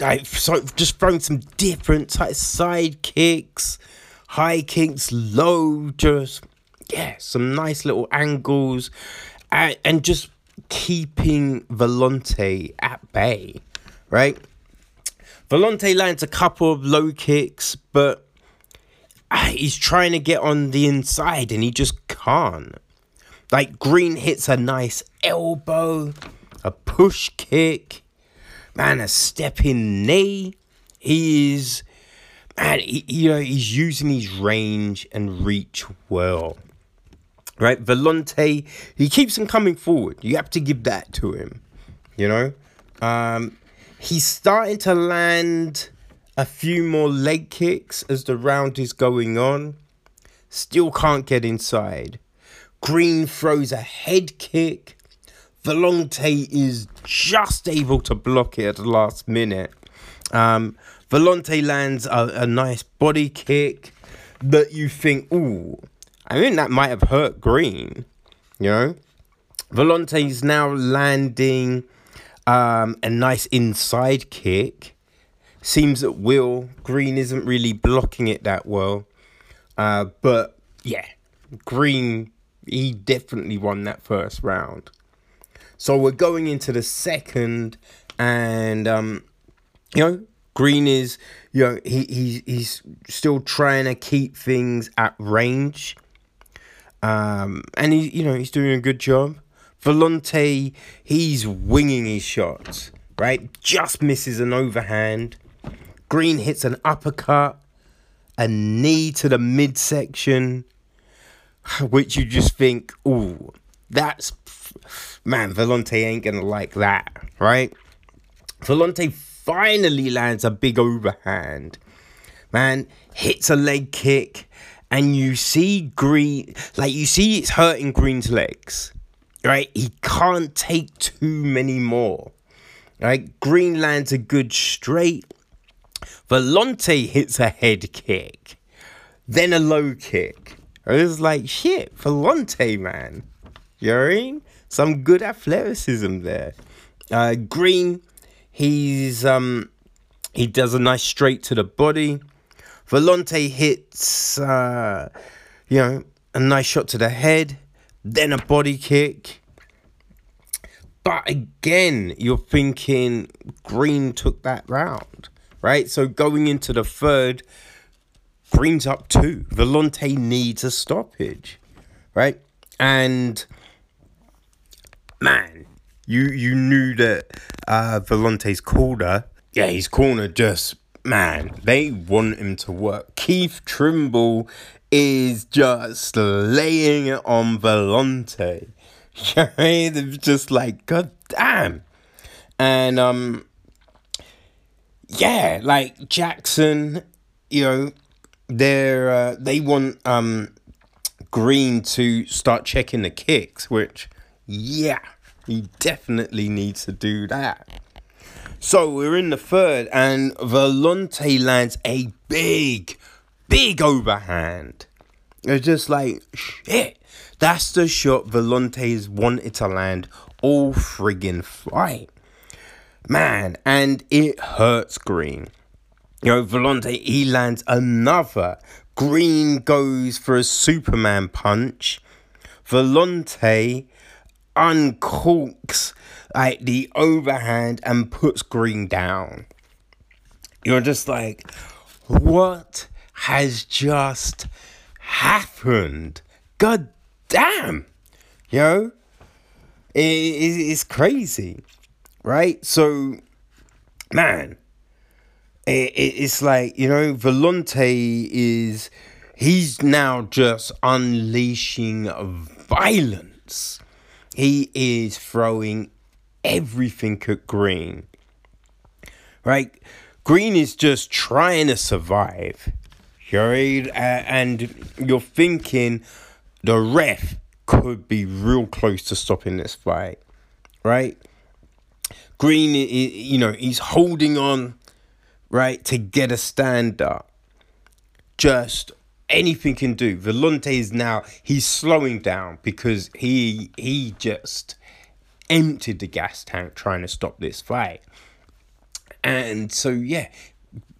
[SPEAKER 3] like so just throwing some different type side kicks, high kicks, low, just yeah, some nice little angles, and, and just keeping Villante at bay, right? Villante lands a couple of low kicks, but ah, he's trying to get on the inside and he just can't. Like Greene hits a nice elbow, a push kick man, a stepping knee. He is, man, he, you know, he's using his range and reach well. right? Villante, he keeps on coming forward. You have to give that to him, you know? Um, he's starting to land a few more leg kicks as the round is going on. Still can't get inside. Greene throws a head kick. Villante is just able to block it at the last minute. Um, Villante lands a, a nice body kick that you think, ooh, I mean, that might have hurt Greene, you know? Villante's now landing um, a nice inside kick. Seems that Will Greene isn't really blocking it that well. Uh, but yeah, Greene, he definitely won that first round. So we're going into the second, and um, you know, Greene is, you know, he, he he's still trying to keep things at range. Um, and he, you know, he's doing a good job. Villante, he's winging his shots, right? Just misses an overhand. Greene hits an uppercut, a knee to the midsection, which you just think, ooh, that's man, Villante ain't gonna like that, right? Villante finally lands a big overhand. Man, hits a leg kick, and you see Greene, like you see it's hurting Greene's legs, right? He can't take too many more, right? Greene lands a good straight. Villante hits a head kick, then a low kick. It was like, shit, Villante, man. You know I mean? Some good athleticism there. Uh, Greene, he's um, he does a nice straight to the body. Villante hits, uh, you know, a nice shot to the head, then a body kick. But again, you're thinking Greene took that round, right? So going into the third, Greene's up two. Villante needs a stoppage, right? And man, you you knew that uh, Villante's corner, yeah, his corner just man, they want him to work. Keith Trimble is just laying it on Villante. They're just like, God damn. And um yeah, like Jackson, you know, they're uh, they want um Greene to start checking the kicks, which yeah, he definitely needs to do that. So we're in the third, and Villante lands a big, big overhand. It's just like, shit. That's the shot Villante's wanted to land all friggin' fight. Man, and it hurts Greene. You know, Villante, he lands another. Greene goes for a Superman punch. Villante uncorks like the overhand and puts Greene down. You're just like, what has just happened? God damn, know, it, it, it's crazy, right? So, man, it, it's like you know, Villante is he's now just unleashing violence. He is throwing everything at Greene. Right? Greene is just trying to survive. Right? And you're thinking the ref could be real close to stopping this fight. Right? Greene, you know, he's holding on, right, to get a stand up. Just anything can do. Villante is now he's slowing down because he he just emptied the gas tank trying to stop this fight. And so yeah,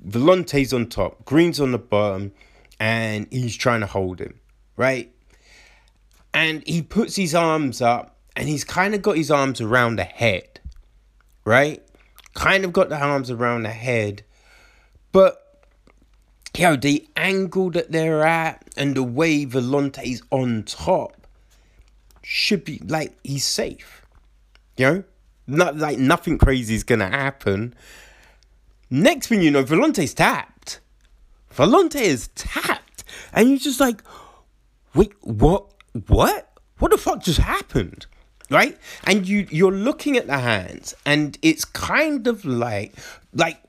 [SPEAKER 3] Villante's on top, Greene's on the bottom, and he's trying to hold him, right? And he puts his arms up and he's kind of got his arms around the head, right? Kind of got the arms around the head, but you know, the angle that they're at and the way Villante's on top should be like he's safe. You know? Not like nothing crazy is gonna happen. Next thing you know, Villante's tapped. Villante is tapped. And you're just like, wait, what what? what the fuck just happened? Right? And you you're looking at the hands and it's kind of like like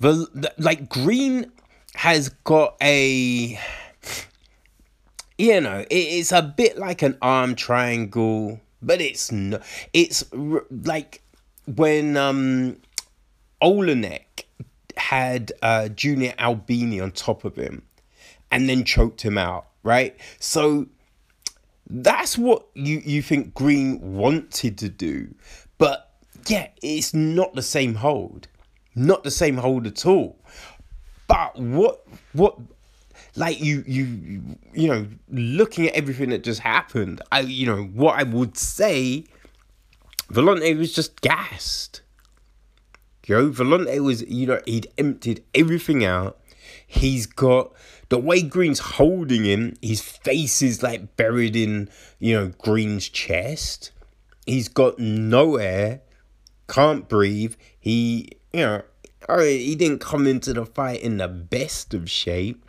[SPEAKER 3] the, like Greene has got a you know it's a bit like an arm triangle but it's no it's like when um Oleinik had uh junior albini on top of him and then choked him out right? So that's what you you think Greene wanted to do but yeah it's not the same hold not the same hold at all. But what what like you you you know looking at everything that just happened i you know what i would say Villante was just gassed you know Villante was you know he'd emptied everything out he's got the way Greene's holding him his face is like buried in you know Greene's chest he's got no air can't breathe he you know right, he didn't come into the fight in the best of shape.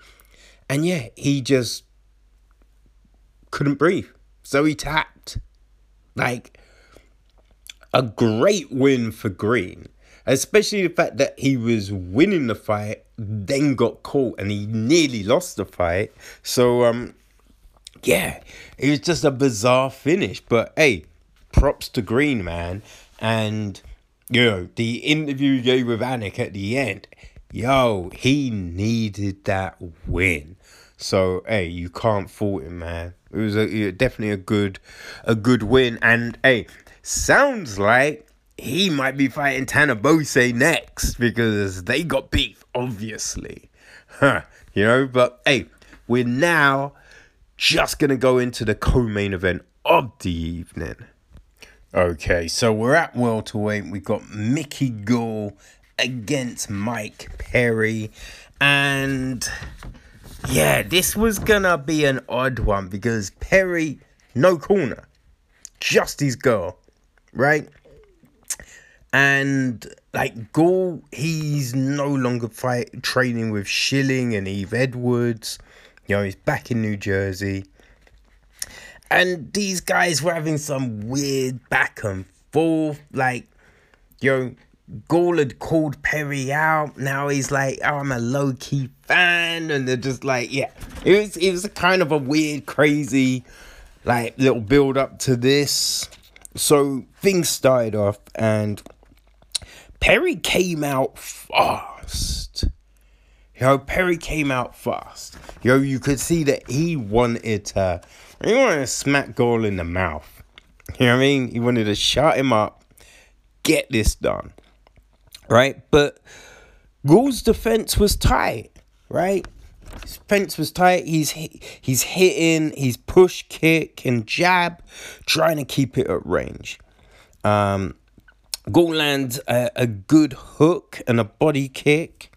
[SPEAKER 3] And yeah, he just couldn't breathe. So he tapped. Like a great win for Greene. Especially the fact that he was winning the fight, then got caught and he nearly lost the fight. So um yeah, it was just a bizarre finish. But hey, props to Greene, man. And you know, the interview you gave with Anik at the end, yo, he needed that win. So hey, you can't fault him, man. It was a definitely a good, a good win. And hey, sounds like he might be fighting Tanner Boser next because they got beef, obviously. Huh, you know, but hey, we're now just gonna go into the co-main event of the evening. Okay, so we're at welterweight. We've got Mickey Gall against Mike Perry. And yeah, this was gonna be an odd one because Perry, no corner, just his girl, right? And like Gall, he's no longer fight training with Schilling and Eve Edwards. You know, he's back in New Jersey. And these guys were having some weird back and forth. Like, yo, Gall had called Perry out. Now he's like, oh, I'm a low key fan. And they're just like, yeah. It was, it was a kind of a weird, crazy, like, little build up to this. So things started off, and Perry came out fast. Yo, Perry came out fast. Yo, you could see that he wanted to he wanted to smack Gall in the mouth. You know what I mean? He wanted to shut him up, get this done. Right? But Gall's defense was tight, right? His defense was tight. He's he's hitting, he's push kick and jab, trying to keep it at range. Um, Gall lands a, a good hook and a body kick.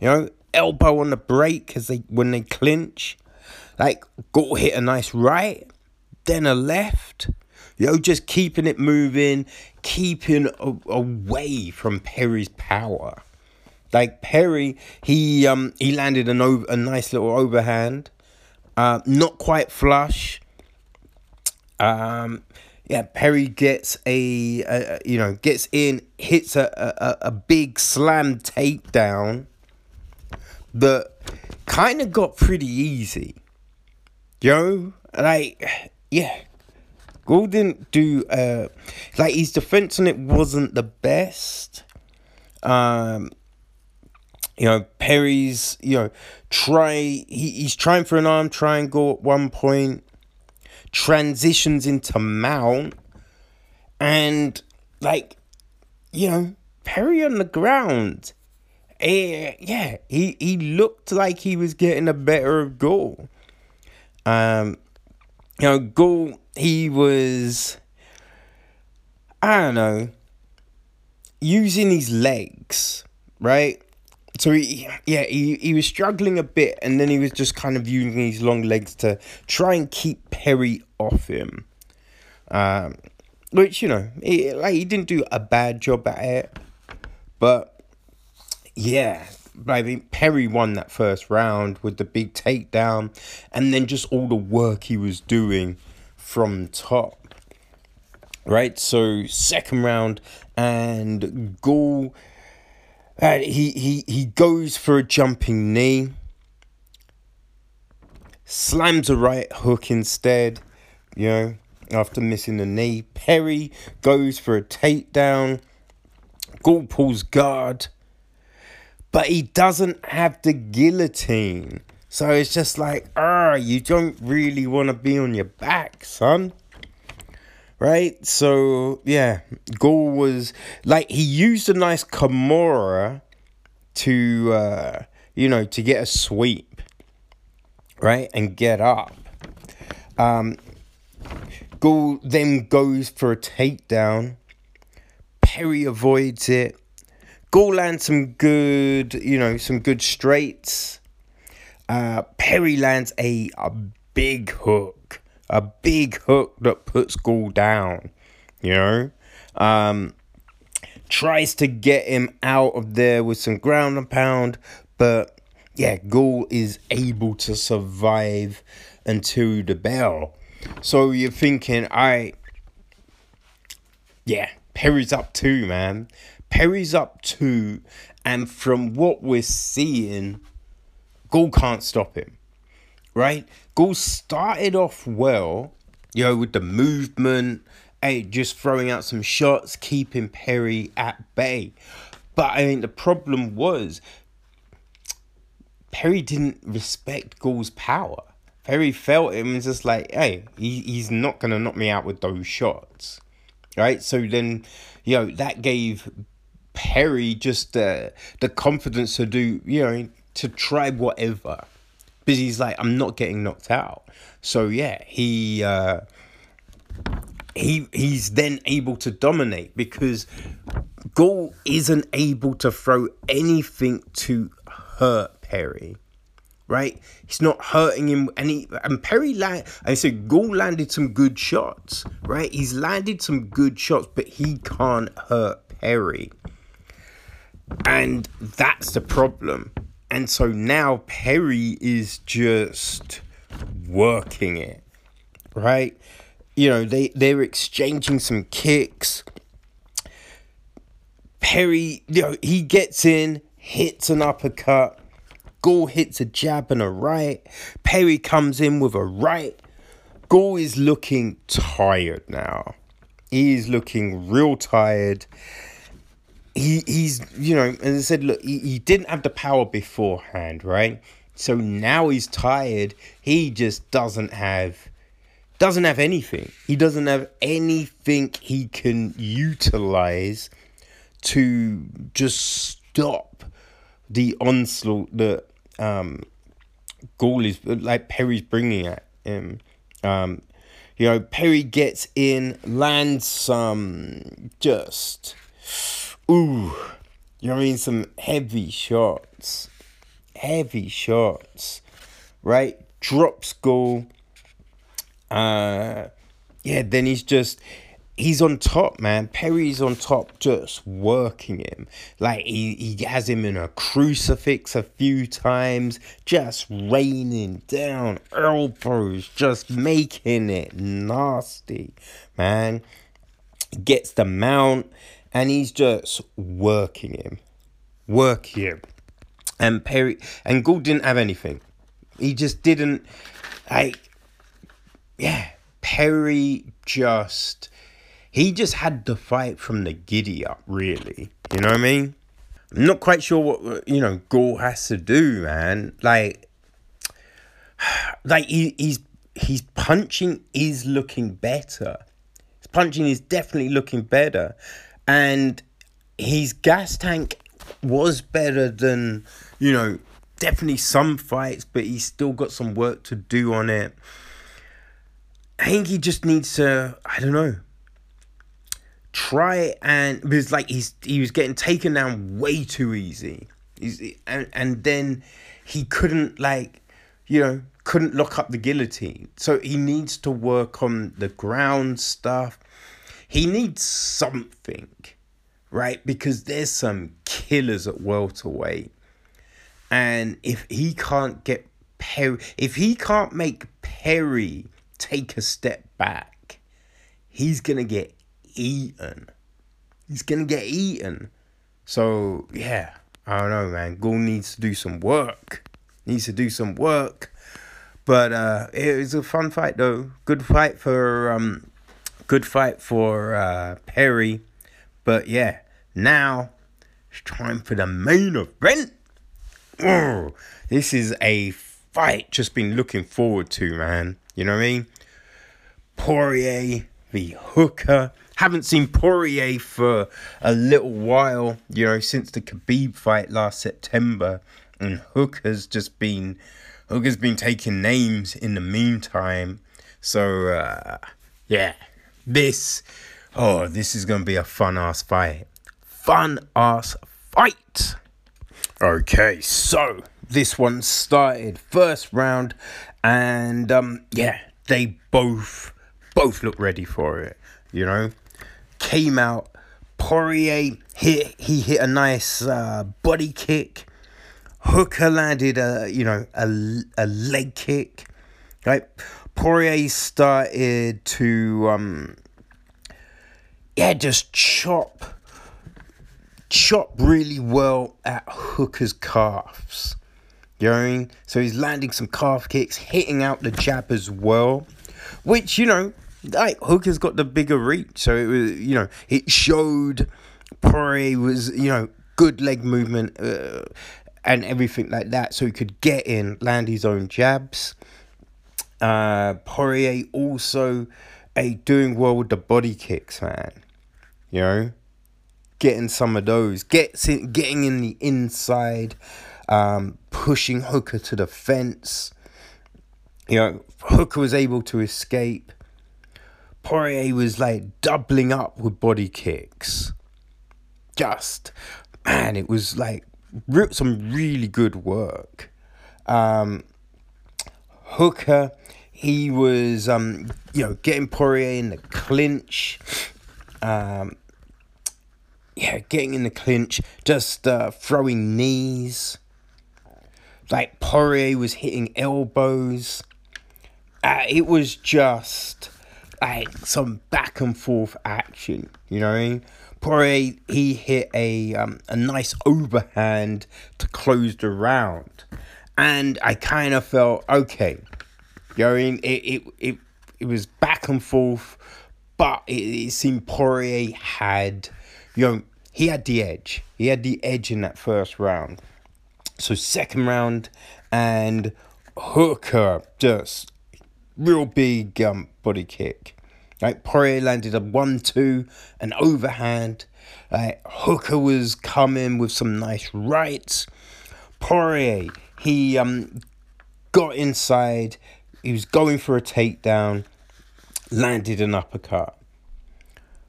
[SPEAKER 3] You know, elbow on the break as they when they clinch. Like, Gall hit a nice right, then a left. You know, just keeping it moving, keeping a- away from Perry's power. Like Perry, he um he landed an over, a nice little overhand, uh, not quite flush. Um, yeah, Perry gets a, a you know gets in, hits a, a a big slam takedown that kind of got pretty easy. Yo, like, yeah. Gall didn't do, uh, like, his defense on it wasn't the best. Um, you know, Perry's, you know, try, he, he's trying for an arm triangle at one point, transitions into mount, and, like, you know, Perry on the ground. Eh, yeah, he, he looked like he was getting the better of. Um, you know, Gall, he was, I don't know, using his legs, right? So he, yeah, he, he was struggling a bit, and then he was just kind of using his long legs to try and keep Perry off him. Um, which you know, he, like he didn't do a bad job at it, but yeah, I think Perry won that first round with the big takedown, and then just all the work he was doing from top. Right, so second round, and Gall, uh, he he he goes for a jumping knee, slams a right hook instead, you know, after missing the knee. Perry goes for a takedown. Gall pulls guard but he doesn't have the guillotine. So it's just like, ah, you don't really want to be on your back, son. Right? So, yeah, Gall was like, he used a nice Kimura to, uh, you know, to get a sweep, right? And get up. Um, Gall then goes for a takedown. Perry avoids it Gall lands some good, you know, some good straights. Uh, Perry lands a, a big hook, a big hook that puts Gall down, you know. Um, tries to get him out of there with some ground and pound, but yeah, Gall is able to survive until the bell. So you're thinking, I, yeah, Perry's up too, man. Perry's up two, and from what we're seeing, Gall can't stop him. Right? Gall started off well, you know, with the movement, hey, just throwing out some shots, keeping Perry at bay. But I mean, the problem was Perry didn't respect Gall's power. Perry felt him and just like, hey, he, he's not gonna knock me out with those shots. Right? So then, you know, that gave Perry just uh, the confidence to do, you know, to try whatever. Because he's like, I'm not getting knocked out. So yeah, he uh, he he's then able to dominate because Gall isn't able to throw anything to hurt Perry. Right, he's not hurting him, and he and Perry land. I said Gall landed some good shots. Right, he's landed some good shots, but he can't hurt Perry. And that's the problem. And so now Perry is just working it, right? You know, they, they're exchanging some kicks. Perry, you know, he gets in, hits an uppercut. Gall hits a jab and a right. Perry comes in with a right. Gall is looking tired now. He is looking real tired he he's you know as I said look he, he didn't have the power beforehand right? So now he's tired. He just doesn't have doesn't have anything. He doesn't have anything he can utilize to just stop the onslaught that um Gall is like Perry's bringing at him. Um you know Perry gets in lands some just Ooh, you know what I mean? Some heavy shots. Heavy shots. Right? Drops Gall. Uh yeah, then he's just he's on top, man. Perry's on top, just working him. Like he, he has him in a crucifix a few times, just raining down elbows, just making it nasty, man. Gets the mount and he's just working him, working him. And Perry and Gall didn't have anything. He just didn't like yeah, Perry just he just had the fight from the giddy up, really. You know what I mean? I'm not quite sure what you know Gall has to do, man. Like, like he, he's he's punching is looking better. His punching is definitely looking better and his gas tank was better than you know definitely some fights but he's still got some work to do on it. I think he just needs to i don't know try and because like he's he was getting taken down way too easy. He's and, and then he couldn't like you know couldn't lock up the guillotine. So he needs to work on the ground stuff he needs something, right? Because there's some killers at welterweight. And if he can't get Perry, if he can't make Perry take a step back, he's gonna get eaten. He's gonna get eaten. So yeah, I don't know, man. Gall needs to do some work. Needs to do some work. But uh, it was a fun fight though. Good fight for um, good fight for uh, Perry. But yeah, now it's time for the main event. Oh, this is a fight just been looking forward to, man. You know what I mean? Poirier v Hooker. Haven't seen Poirier for a little while, you know, since the Khabib fight last September. And Hooker's just been Hooker's been taking names in the meantime. So uh yeah. This oh, this is gonna be a fun ass fight. Fun ass fight. Okay, so this one started first round and um yeah, they both both look ready for it, you know? Came out Poirier hit he hit a nice uh, body kick. Hooker landed a you know a, a leg kick. Right? Poirier started to um yeah, just chop chop really well at Hooker's calves. You know what I mean? So he's landing some calf kicks, hitting out the jab as well. Which, you know, like Hooker's got the bigger reach. So it was, you know, it showed Poirier was, you know, good leg movement uh, and everything like that. So he could get in, land his own jabs. Uh, Poirier also a doing well with the body kicks, man. You know, getting some of those, get getting in the inside, um, pushing Hooker to the fence. You know, Hooker was able to escape. Poirier was like doubling up with body kicks. Just, man, it was like some really good work. Um, Hooker, he was, um, you know, getting Poirier in the clinch. Um, yeah, getting in the clinch, just uh, throwing knees. Like Poirier was hitting elbows. Uh, it was just like some back and forth action. You know what I mean? Poirier he hit a um, a nice overhand to close the round, and I kind of felt okay. You know I mean? It it it, it was back and forth, but it, it seemed Poirier had you know he had the edge. He had the edge in that first round. So second round and Hooker just real big um, body kick. Like Poirier landed a one two, an overhand. Like Hooker was coming with some nice rights. Poirier he um got inside. He was going for a takedown. Landed an uppercut.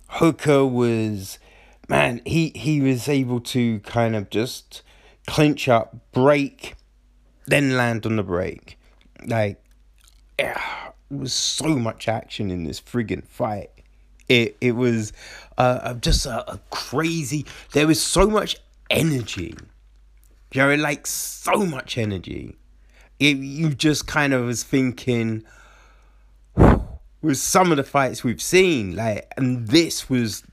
[SPEAKER 3] Hooker was man. He he was able to kind of just clinch up, break, then land on the break. Like, yeah, it was so much action in this friggin' fight. It it was uh, just a, a crazy. There was so much energy. You know, like so much energy. It, you just kind of was thinking with some of the fights we've seen, like, and this was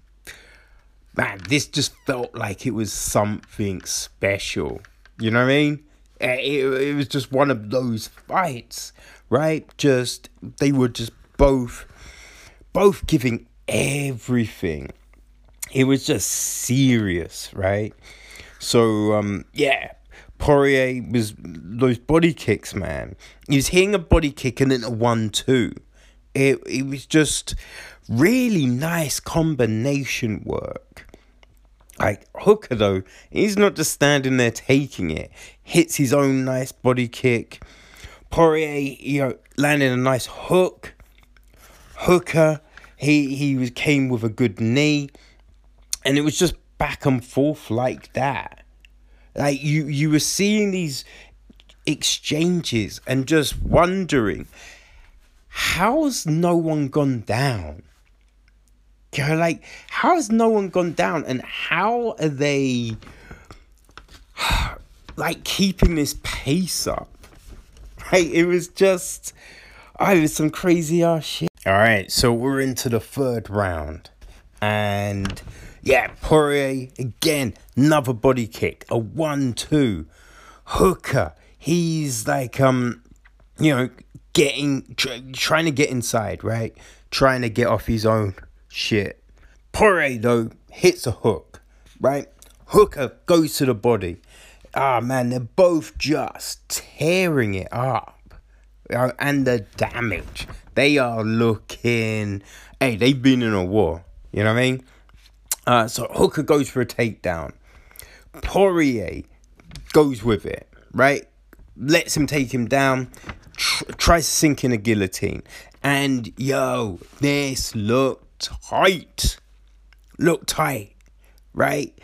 [SPEAKER 3] man, this just felt like it was something special. You know what I mean? Eh, it, it was just one of those fights, right? Just they were just both both giving everything. It was just serious, right? So um yeah, Poirier was those body kicks, man. He was hitting a body kick and then a one two. It it was just really nice combination work. Like Hooker though, he's not just standing there taking it. Hits his own nice body kick. Poirier, you know, landed a nice hook. Hooker, he he was came with a good knee, and it was just back and forth like that. Like you you were seeing these exchanges and just wondering, how's no one gone down? You know, like, how has no one gone down? And how are they. like keeping this pace up. Right? It was just, oh, it was some crazy ass shit. All right, so we're into the third round, and yeah, Poirier again, another body kick, a one-two. Hooker, he's like um, you know, getting tr- trying to get inside, right? Trying to get off his own shit. Poirier though hits a hook, right? Hooker goes to the body. Ah man, they're both just tearing it up. And the damage. They are looking hey, they've been in a war. You know what I mean? Uh, so Hooker goes for a takedown. Poirier goes with it, right? Lets him take him down, tr- tries to sink in a guillotine. And yo, this looked tight. Looked tight, right?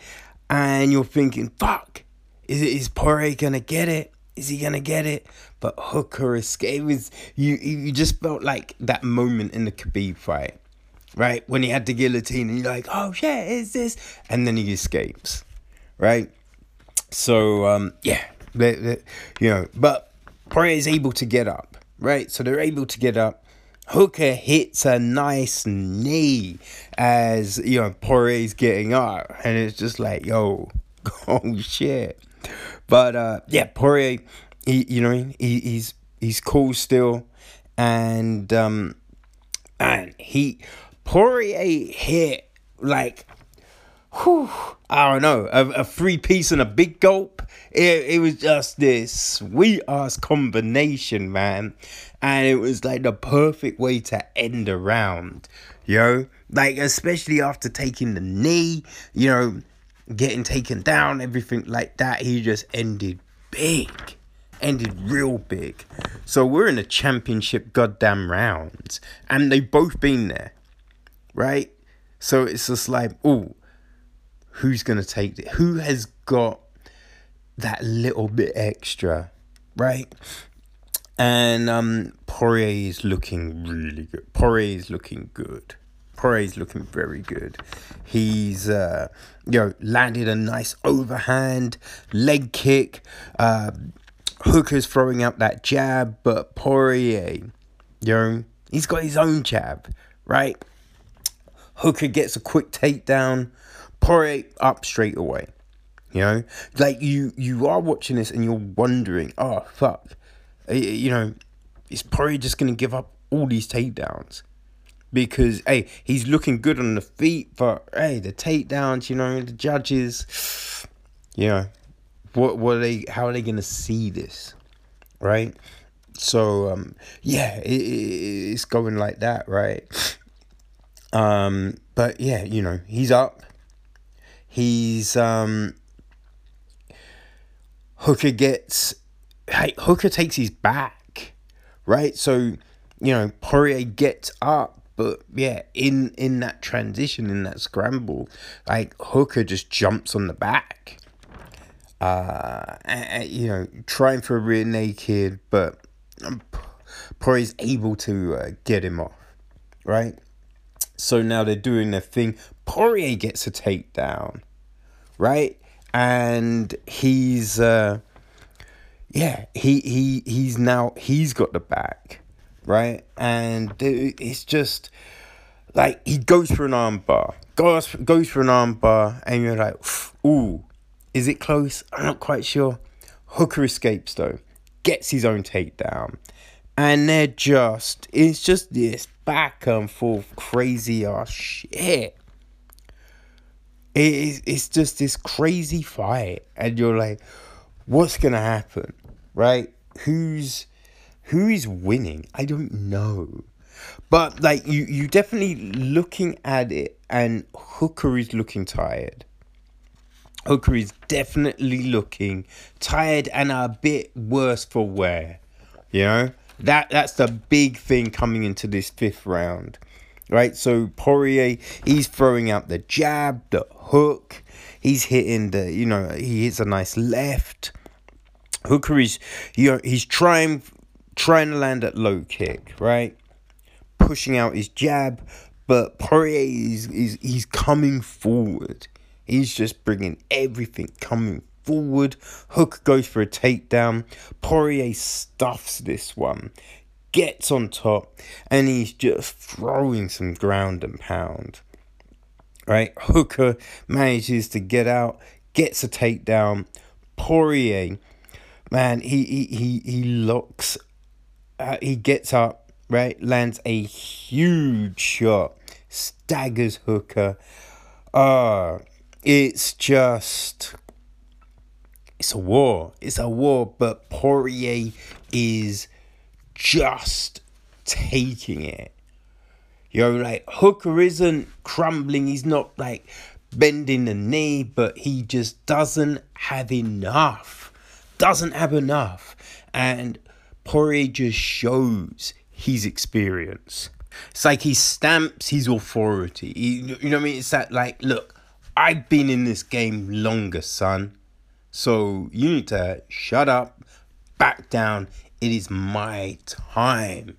[SPEAKER 3] And you're thinking, fuck, is it is Poirier gonna get it? Is he gonna get it? But Hooker escaped. You. You just felt like that moment in the Khabib fight, right? When he had the guillotine, and you're like, "Oh shit, is this?" And then he escapes, right? So um, yeah, they, they, you know, but Poirier is able to get up, right? So they're able to get up. Hooker hits a nice knee as you know Poirier's getting up, and it's just like, yo, oh shit. But uh, yeah, Poirier, he, you know, he, he's he's cool still, and um, man, he Poirier hit like, whew, I don't know, a, a free piece and a big gulp. It, it was just this sweet ass combination, man. And it was like the perfect way to end a round, yo. Like, especially after taking the knee, you know, getting taken down, everything like that. He just ended big. Ended real big. So we're in a championship goddamn round. And they've both been there. Right? So it's just like, oh, who's gonna take it? Who has got that little bit extra? Right? And um Poirier is looking really good. Poirier is looking good. Poirier is looking very good. He's uh, you know landed a nice overhand leg kick. Uh, Hooker's throwing out that jab, but Poirier, you know, he's got his own jab, right? Hooker gets a quick takedown. Poirier up straight away. You know, like you you are watching this and you're wondering, oh fuck, you know, is Poirier just gonna give up all these takedowns? because hey, he's looking good on the feet, but hey, the takedowns, you know, the judges, you know, what what are they? How are they gonna see this, right? So um, yeah, it, it, it's going like that, right? Um, but yeah, you know, he's up. He's um. Hooker gets, hey, Hooker takes his back, right? So, you know, Poirier gets up but yeah, in in that transition, in that scramble, like Hooker just jumps on the back. Uh, and, you know, trying for a rear naked, but um, Poirier's able to uh, get him off, right? So now they're doing their thing. Poirier gets a takedown, right? And he's uh yeah, he he he's now he's got the back right? And it's just like he goes for an armbar, goes goes for an armbar, and you're like, ooh, is it close? I'm not quite sure. Hooker escapes though, gets his own takedown, and they're just it's just this back and forth crazy ass shit. It is it's just this crazy fight, and you're like, what's gonna happen, right? Who's who is winning? I don't know. But like you you definitely looking at it and Hooker is looking tired. Hooker is definitely looking tired and a bit worse for wear. You know? That that's the big thing coming into this fifth round. Right? So Poirier, he's throwing out the jab, the hook, he's hitting the you know, he hits a nice left. Hooker is you know, he's trying trying to land that low kick, right? Pushing out his jab, but Poirier is, is he's coming forward. He's just bringing everything coming forward. Hook goes for a takedown. Poirier stuffs this one, gets on top, and he's just throwing some ground and pound. Right? Hooker manages to get out, gets a takedown. Poirier, man, he he he, he looks, uh, he gets up, right? Lands a huge shot, staggers Hooker. Uh, it's just it's a war. It's a war, but Poirier is just taking it. You know, like Hooker isn't crumbling, he's not like bending the knee, but he just doesn't have enough. Doesn't have enough. And Poirier just shows his experience. It's like he stamps his authority. He, you know what I mean? It's that like, look, I've been in this game longer, son. So you need to shut up, back down. It is my time.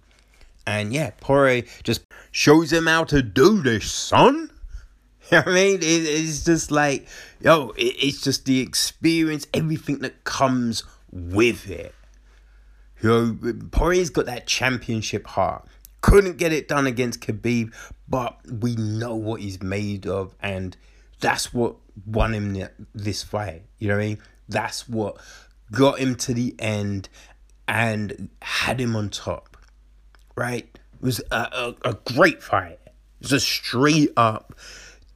[SPEAKER 3] And yeah, Poirier just shows him how to do this, son. I mean? It, it's just like, yo, it, it's just the experience, everything that comes with it. You know, Poirier's got that championship heart. Couldn't get it done against Khabib, but we know what he's made of, and that's what won him this fight. You know what I mean? That's what got him to the end and had him on top. Right? It was a, a, a great fight. It was a straight up,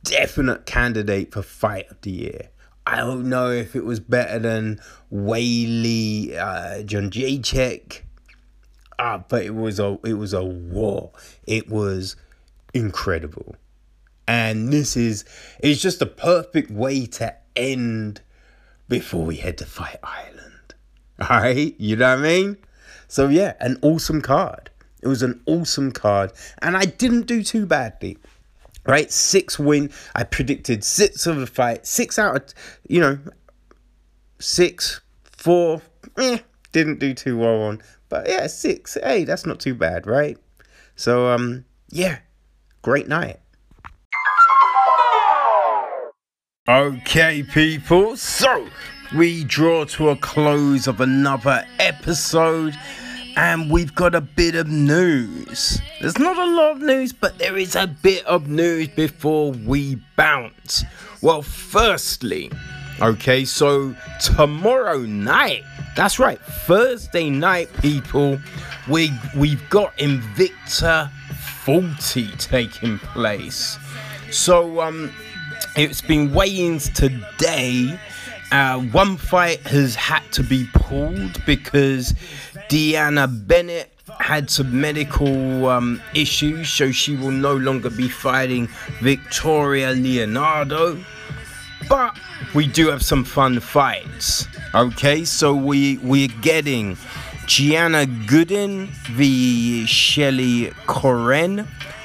[SPEAKER 3] definite candidate for fight of the year. I don't know if it was better than Weili, uh, Jędrzejczyk, uh, but it was a it was a war. It was incredible. And this is it's just a perfect way to end before we head to Fight Island. Alright? You know what I mean? So yeah, an awesome card. It was an awesome card. And I didn't do too badly. Right? Six win. I predicted six of the fight. Six out of you know six, four, eh, didn't do too well on. But yeah, six. Hey, that's not too bad, right? So um yeah, great night. Okay, people, so we draw to a close of another episode, and we've got a bit of news. There's not a lot of news, but there is a bit of news before we bounce. Well, firstly, okay, so tomorrow night, that's right, Thursday night, people, we, we've got Invicta 40 taking place. So, um, it's been weigh-ins today. Uh, one fight has had to be pulled because Deanna Bennett had some medical um, issues, so she will no longer be fighting Victoria Leonardo. But we do have some fun fights. Okay, so we we're getting Gianna Gooden v Shelley Koren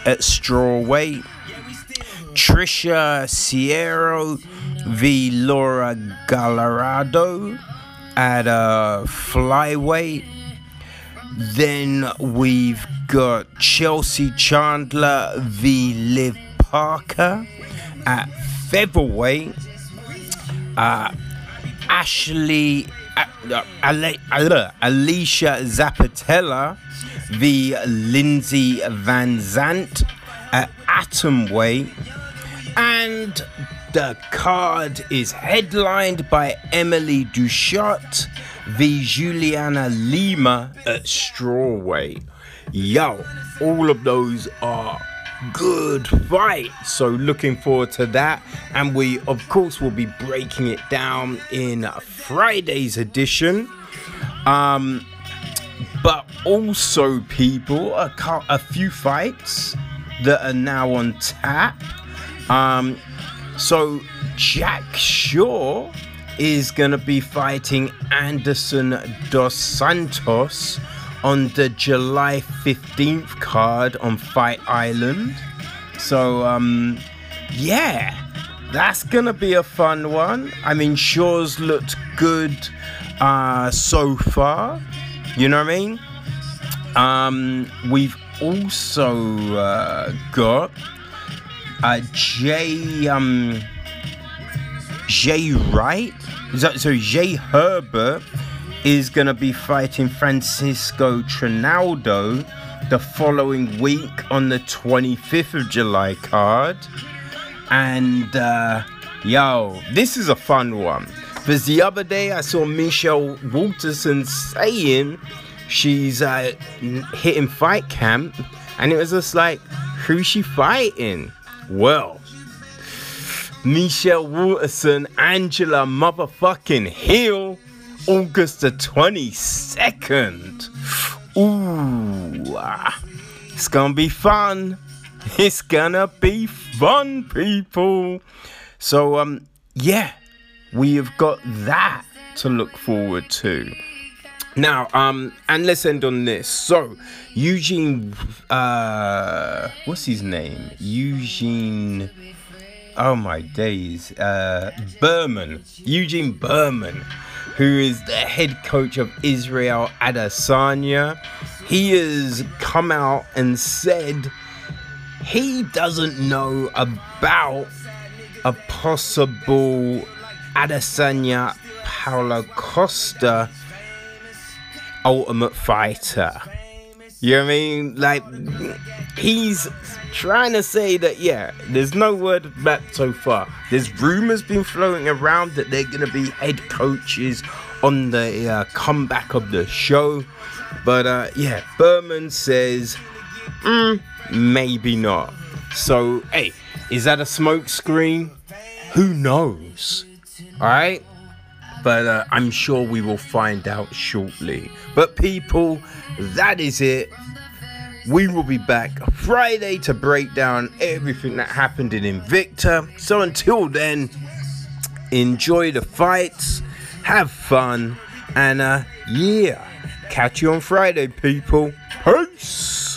[SPEAKER 3] at strawweight. Trisha Sierra v Laura Gallardo at a flyweight. Then we've got Chelsea Chandler v Liv Parker at featherweight. Uh, Ashley uh, uh, Alesha Zappitella v Lindsay Van Zant at atomweight and the card is headlined by Emily Ducote v Juliana Lima at strawweight. Yo, all of those are good fights. So looking forward to that. And we of course will be breaking it down in Friday's edition. Um but also people a, a few fights that are now on tap um, so Jack Shaw is going to be fighting Anderson Dos Santos on the July 15th card on Fight Island. So, um, yeah, that's going to be a fun one. I mean, Shaw's looked good uh, so far. You know what I mean? Um, we've also uh, got uh, Jay um, Jay Wright So, Jai Herbert is gonna be fighting Francisco Trinaldo the following week on the 25th of July card. And uh, yo, this is a fun one. Because the other day I saw Michelle Waterson saying she's uh, hitting fight camp, and it was just like, who's she fighting? Well, Michelle Waterson, Angela motherfucking Hill, August the 22nd. Ooh, ah, it's gonna be fun. It's gonna be fun, people. So, um, yeah, we have got that to look forward to. Now, um, and let's end on this. So, Eugene, uh, what's his name? Eugene. Oh my days, uh, Bareman, Eugene Bareman, who is the head coach of Israel Adesanya. He has come out and said he doesn't know about a possible Adesanya Paulo Costa Ultimate Fighter. You know what I mean? Like, he's trying to say that, yeah, there's no word that so far. There's rumors been floating around that they're going to be head coaches on the uh, comeback of the show. But, uh, yeah, Bareman says, mm, maybe not. So, hey, is that a smoke screen? Who knows? Alright? But uh, I'm sure we will find out shortly. But, people, that is it. We will be back Friday to break down everything that happened in Invicta. So, until then, enjoy the fights, have fun, and uh, yeah, catch you on Friday, people. Peace.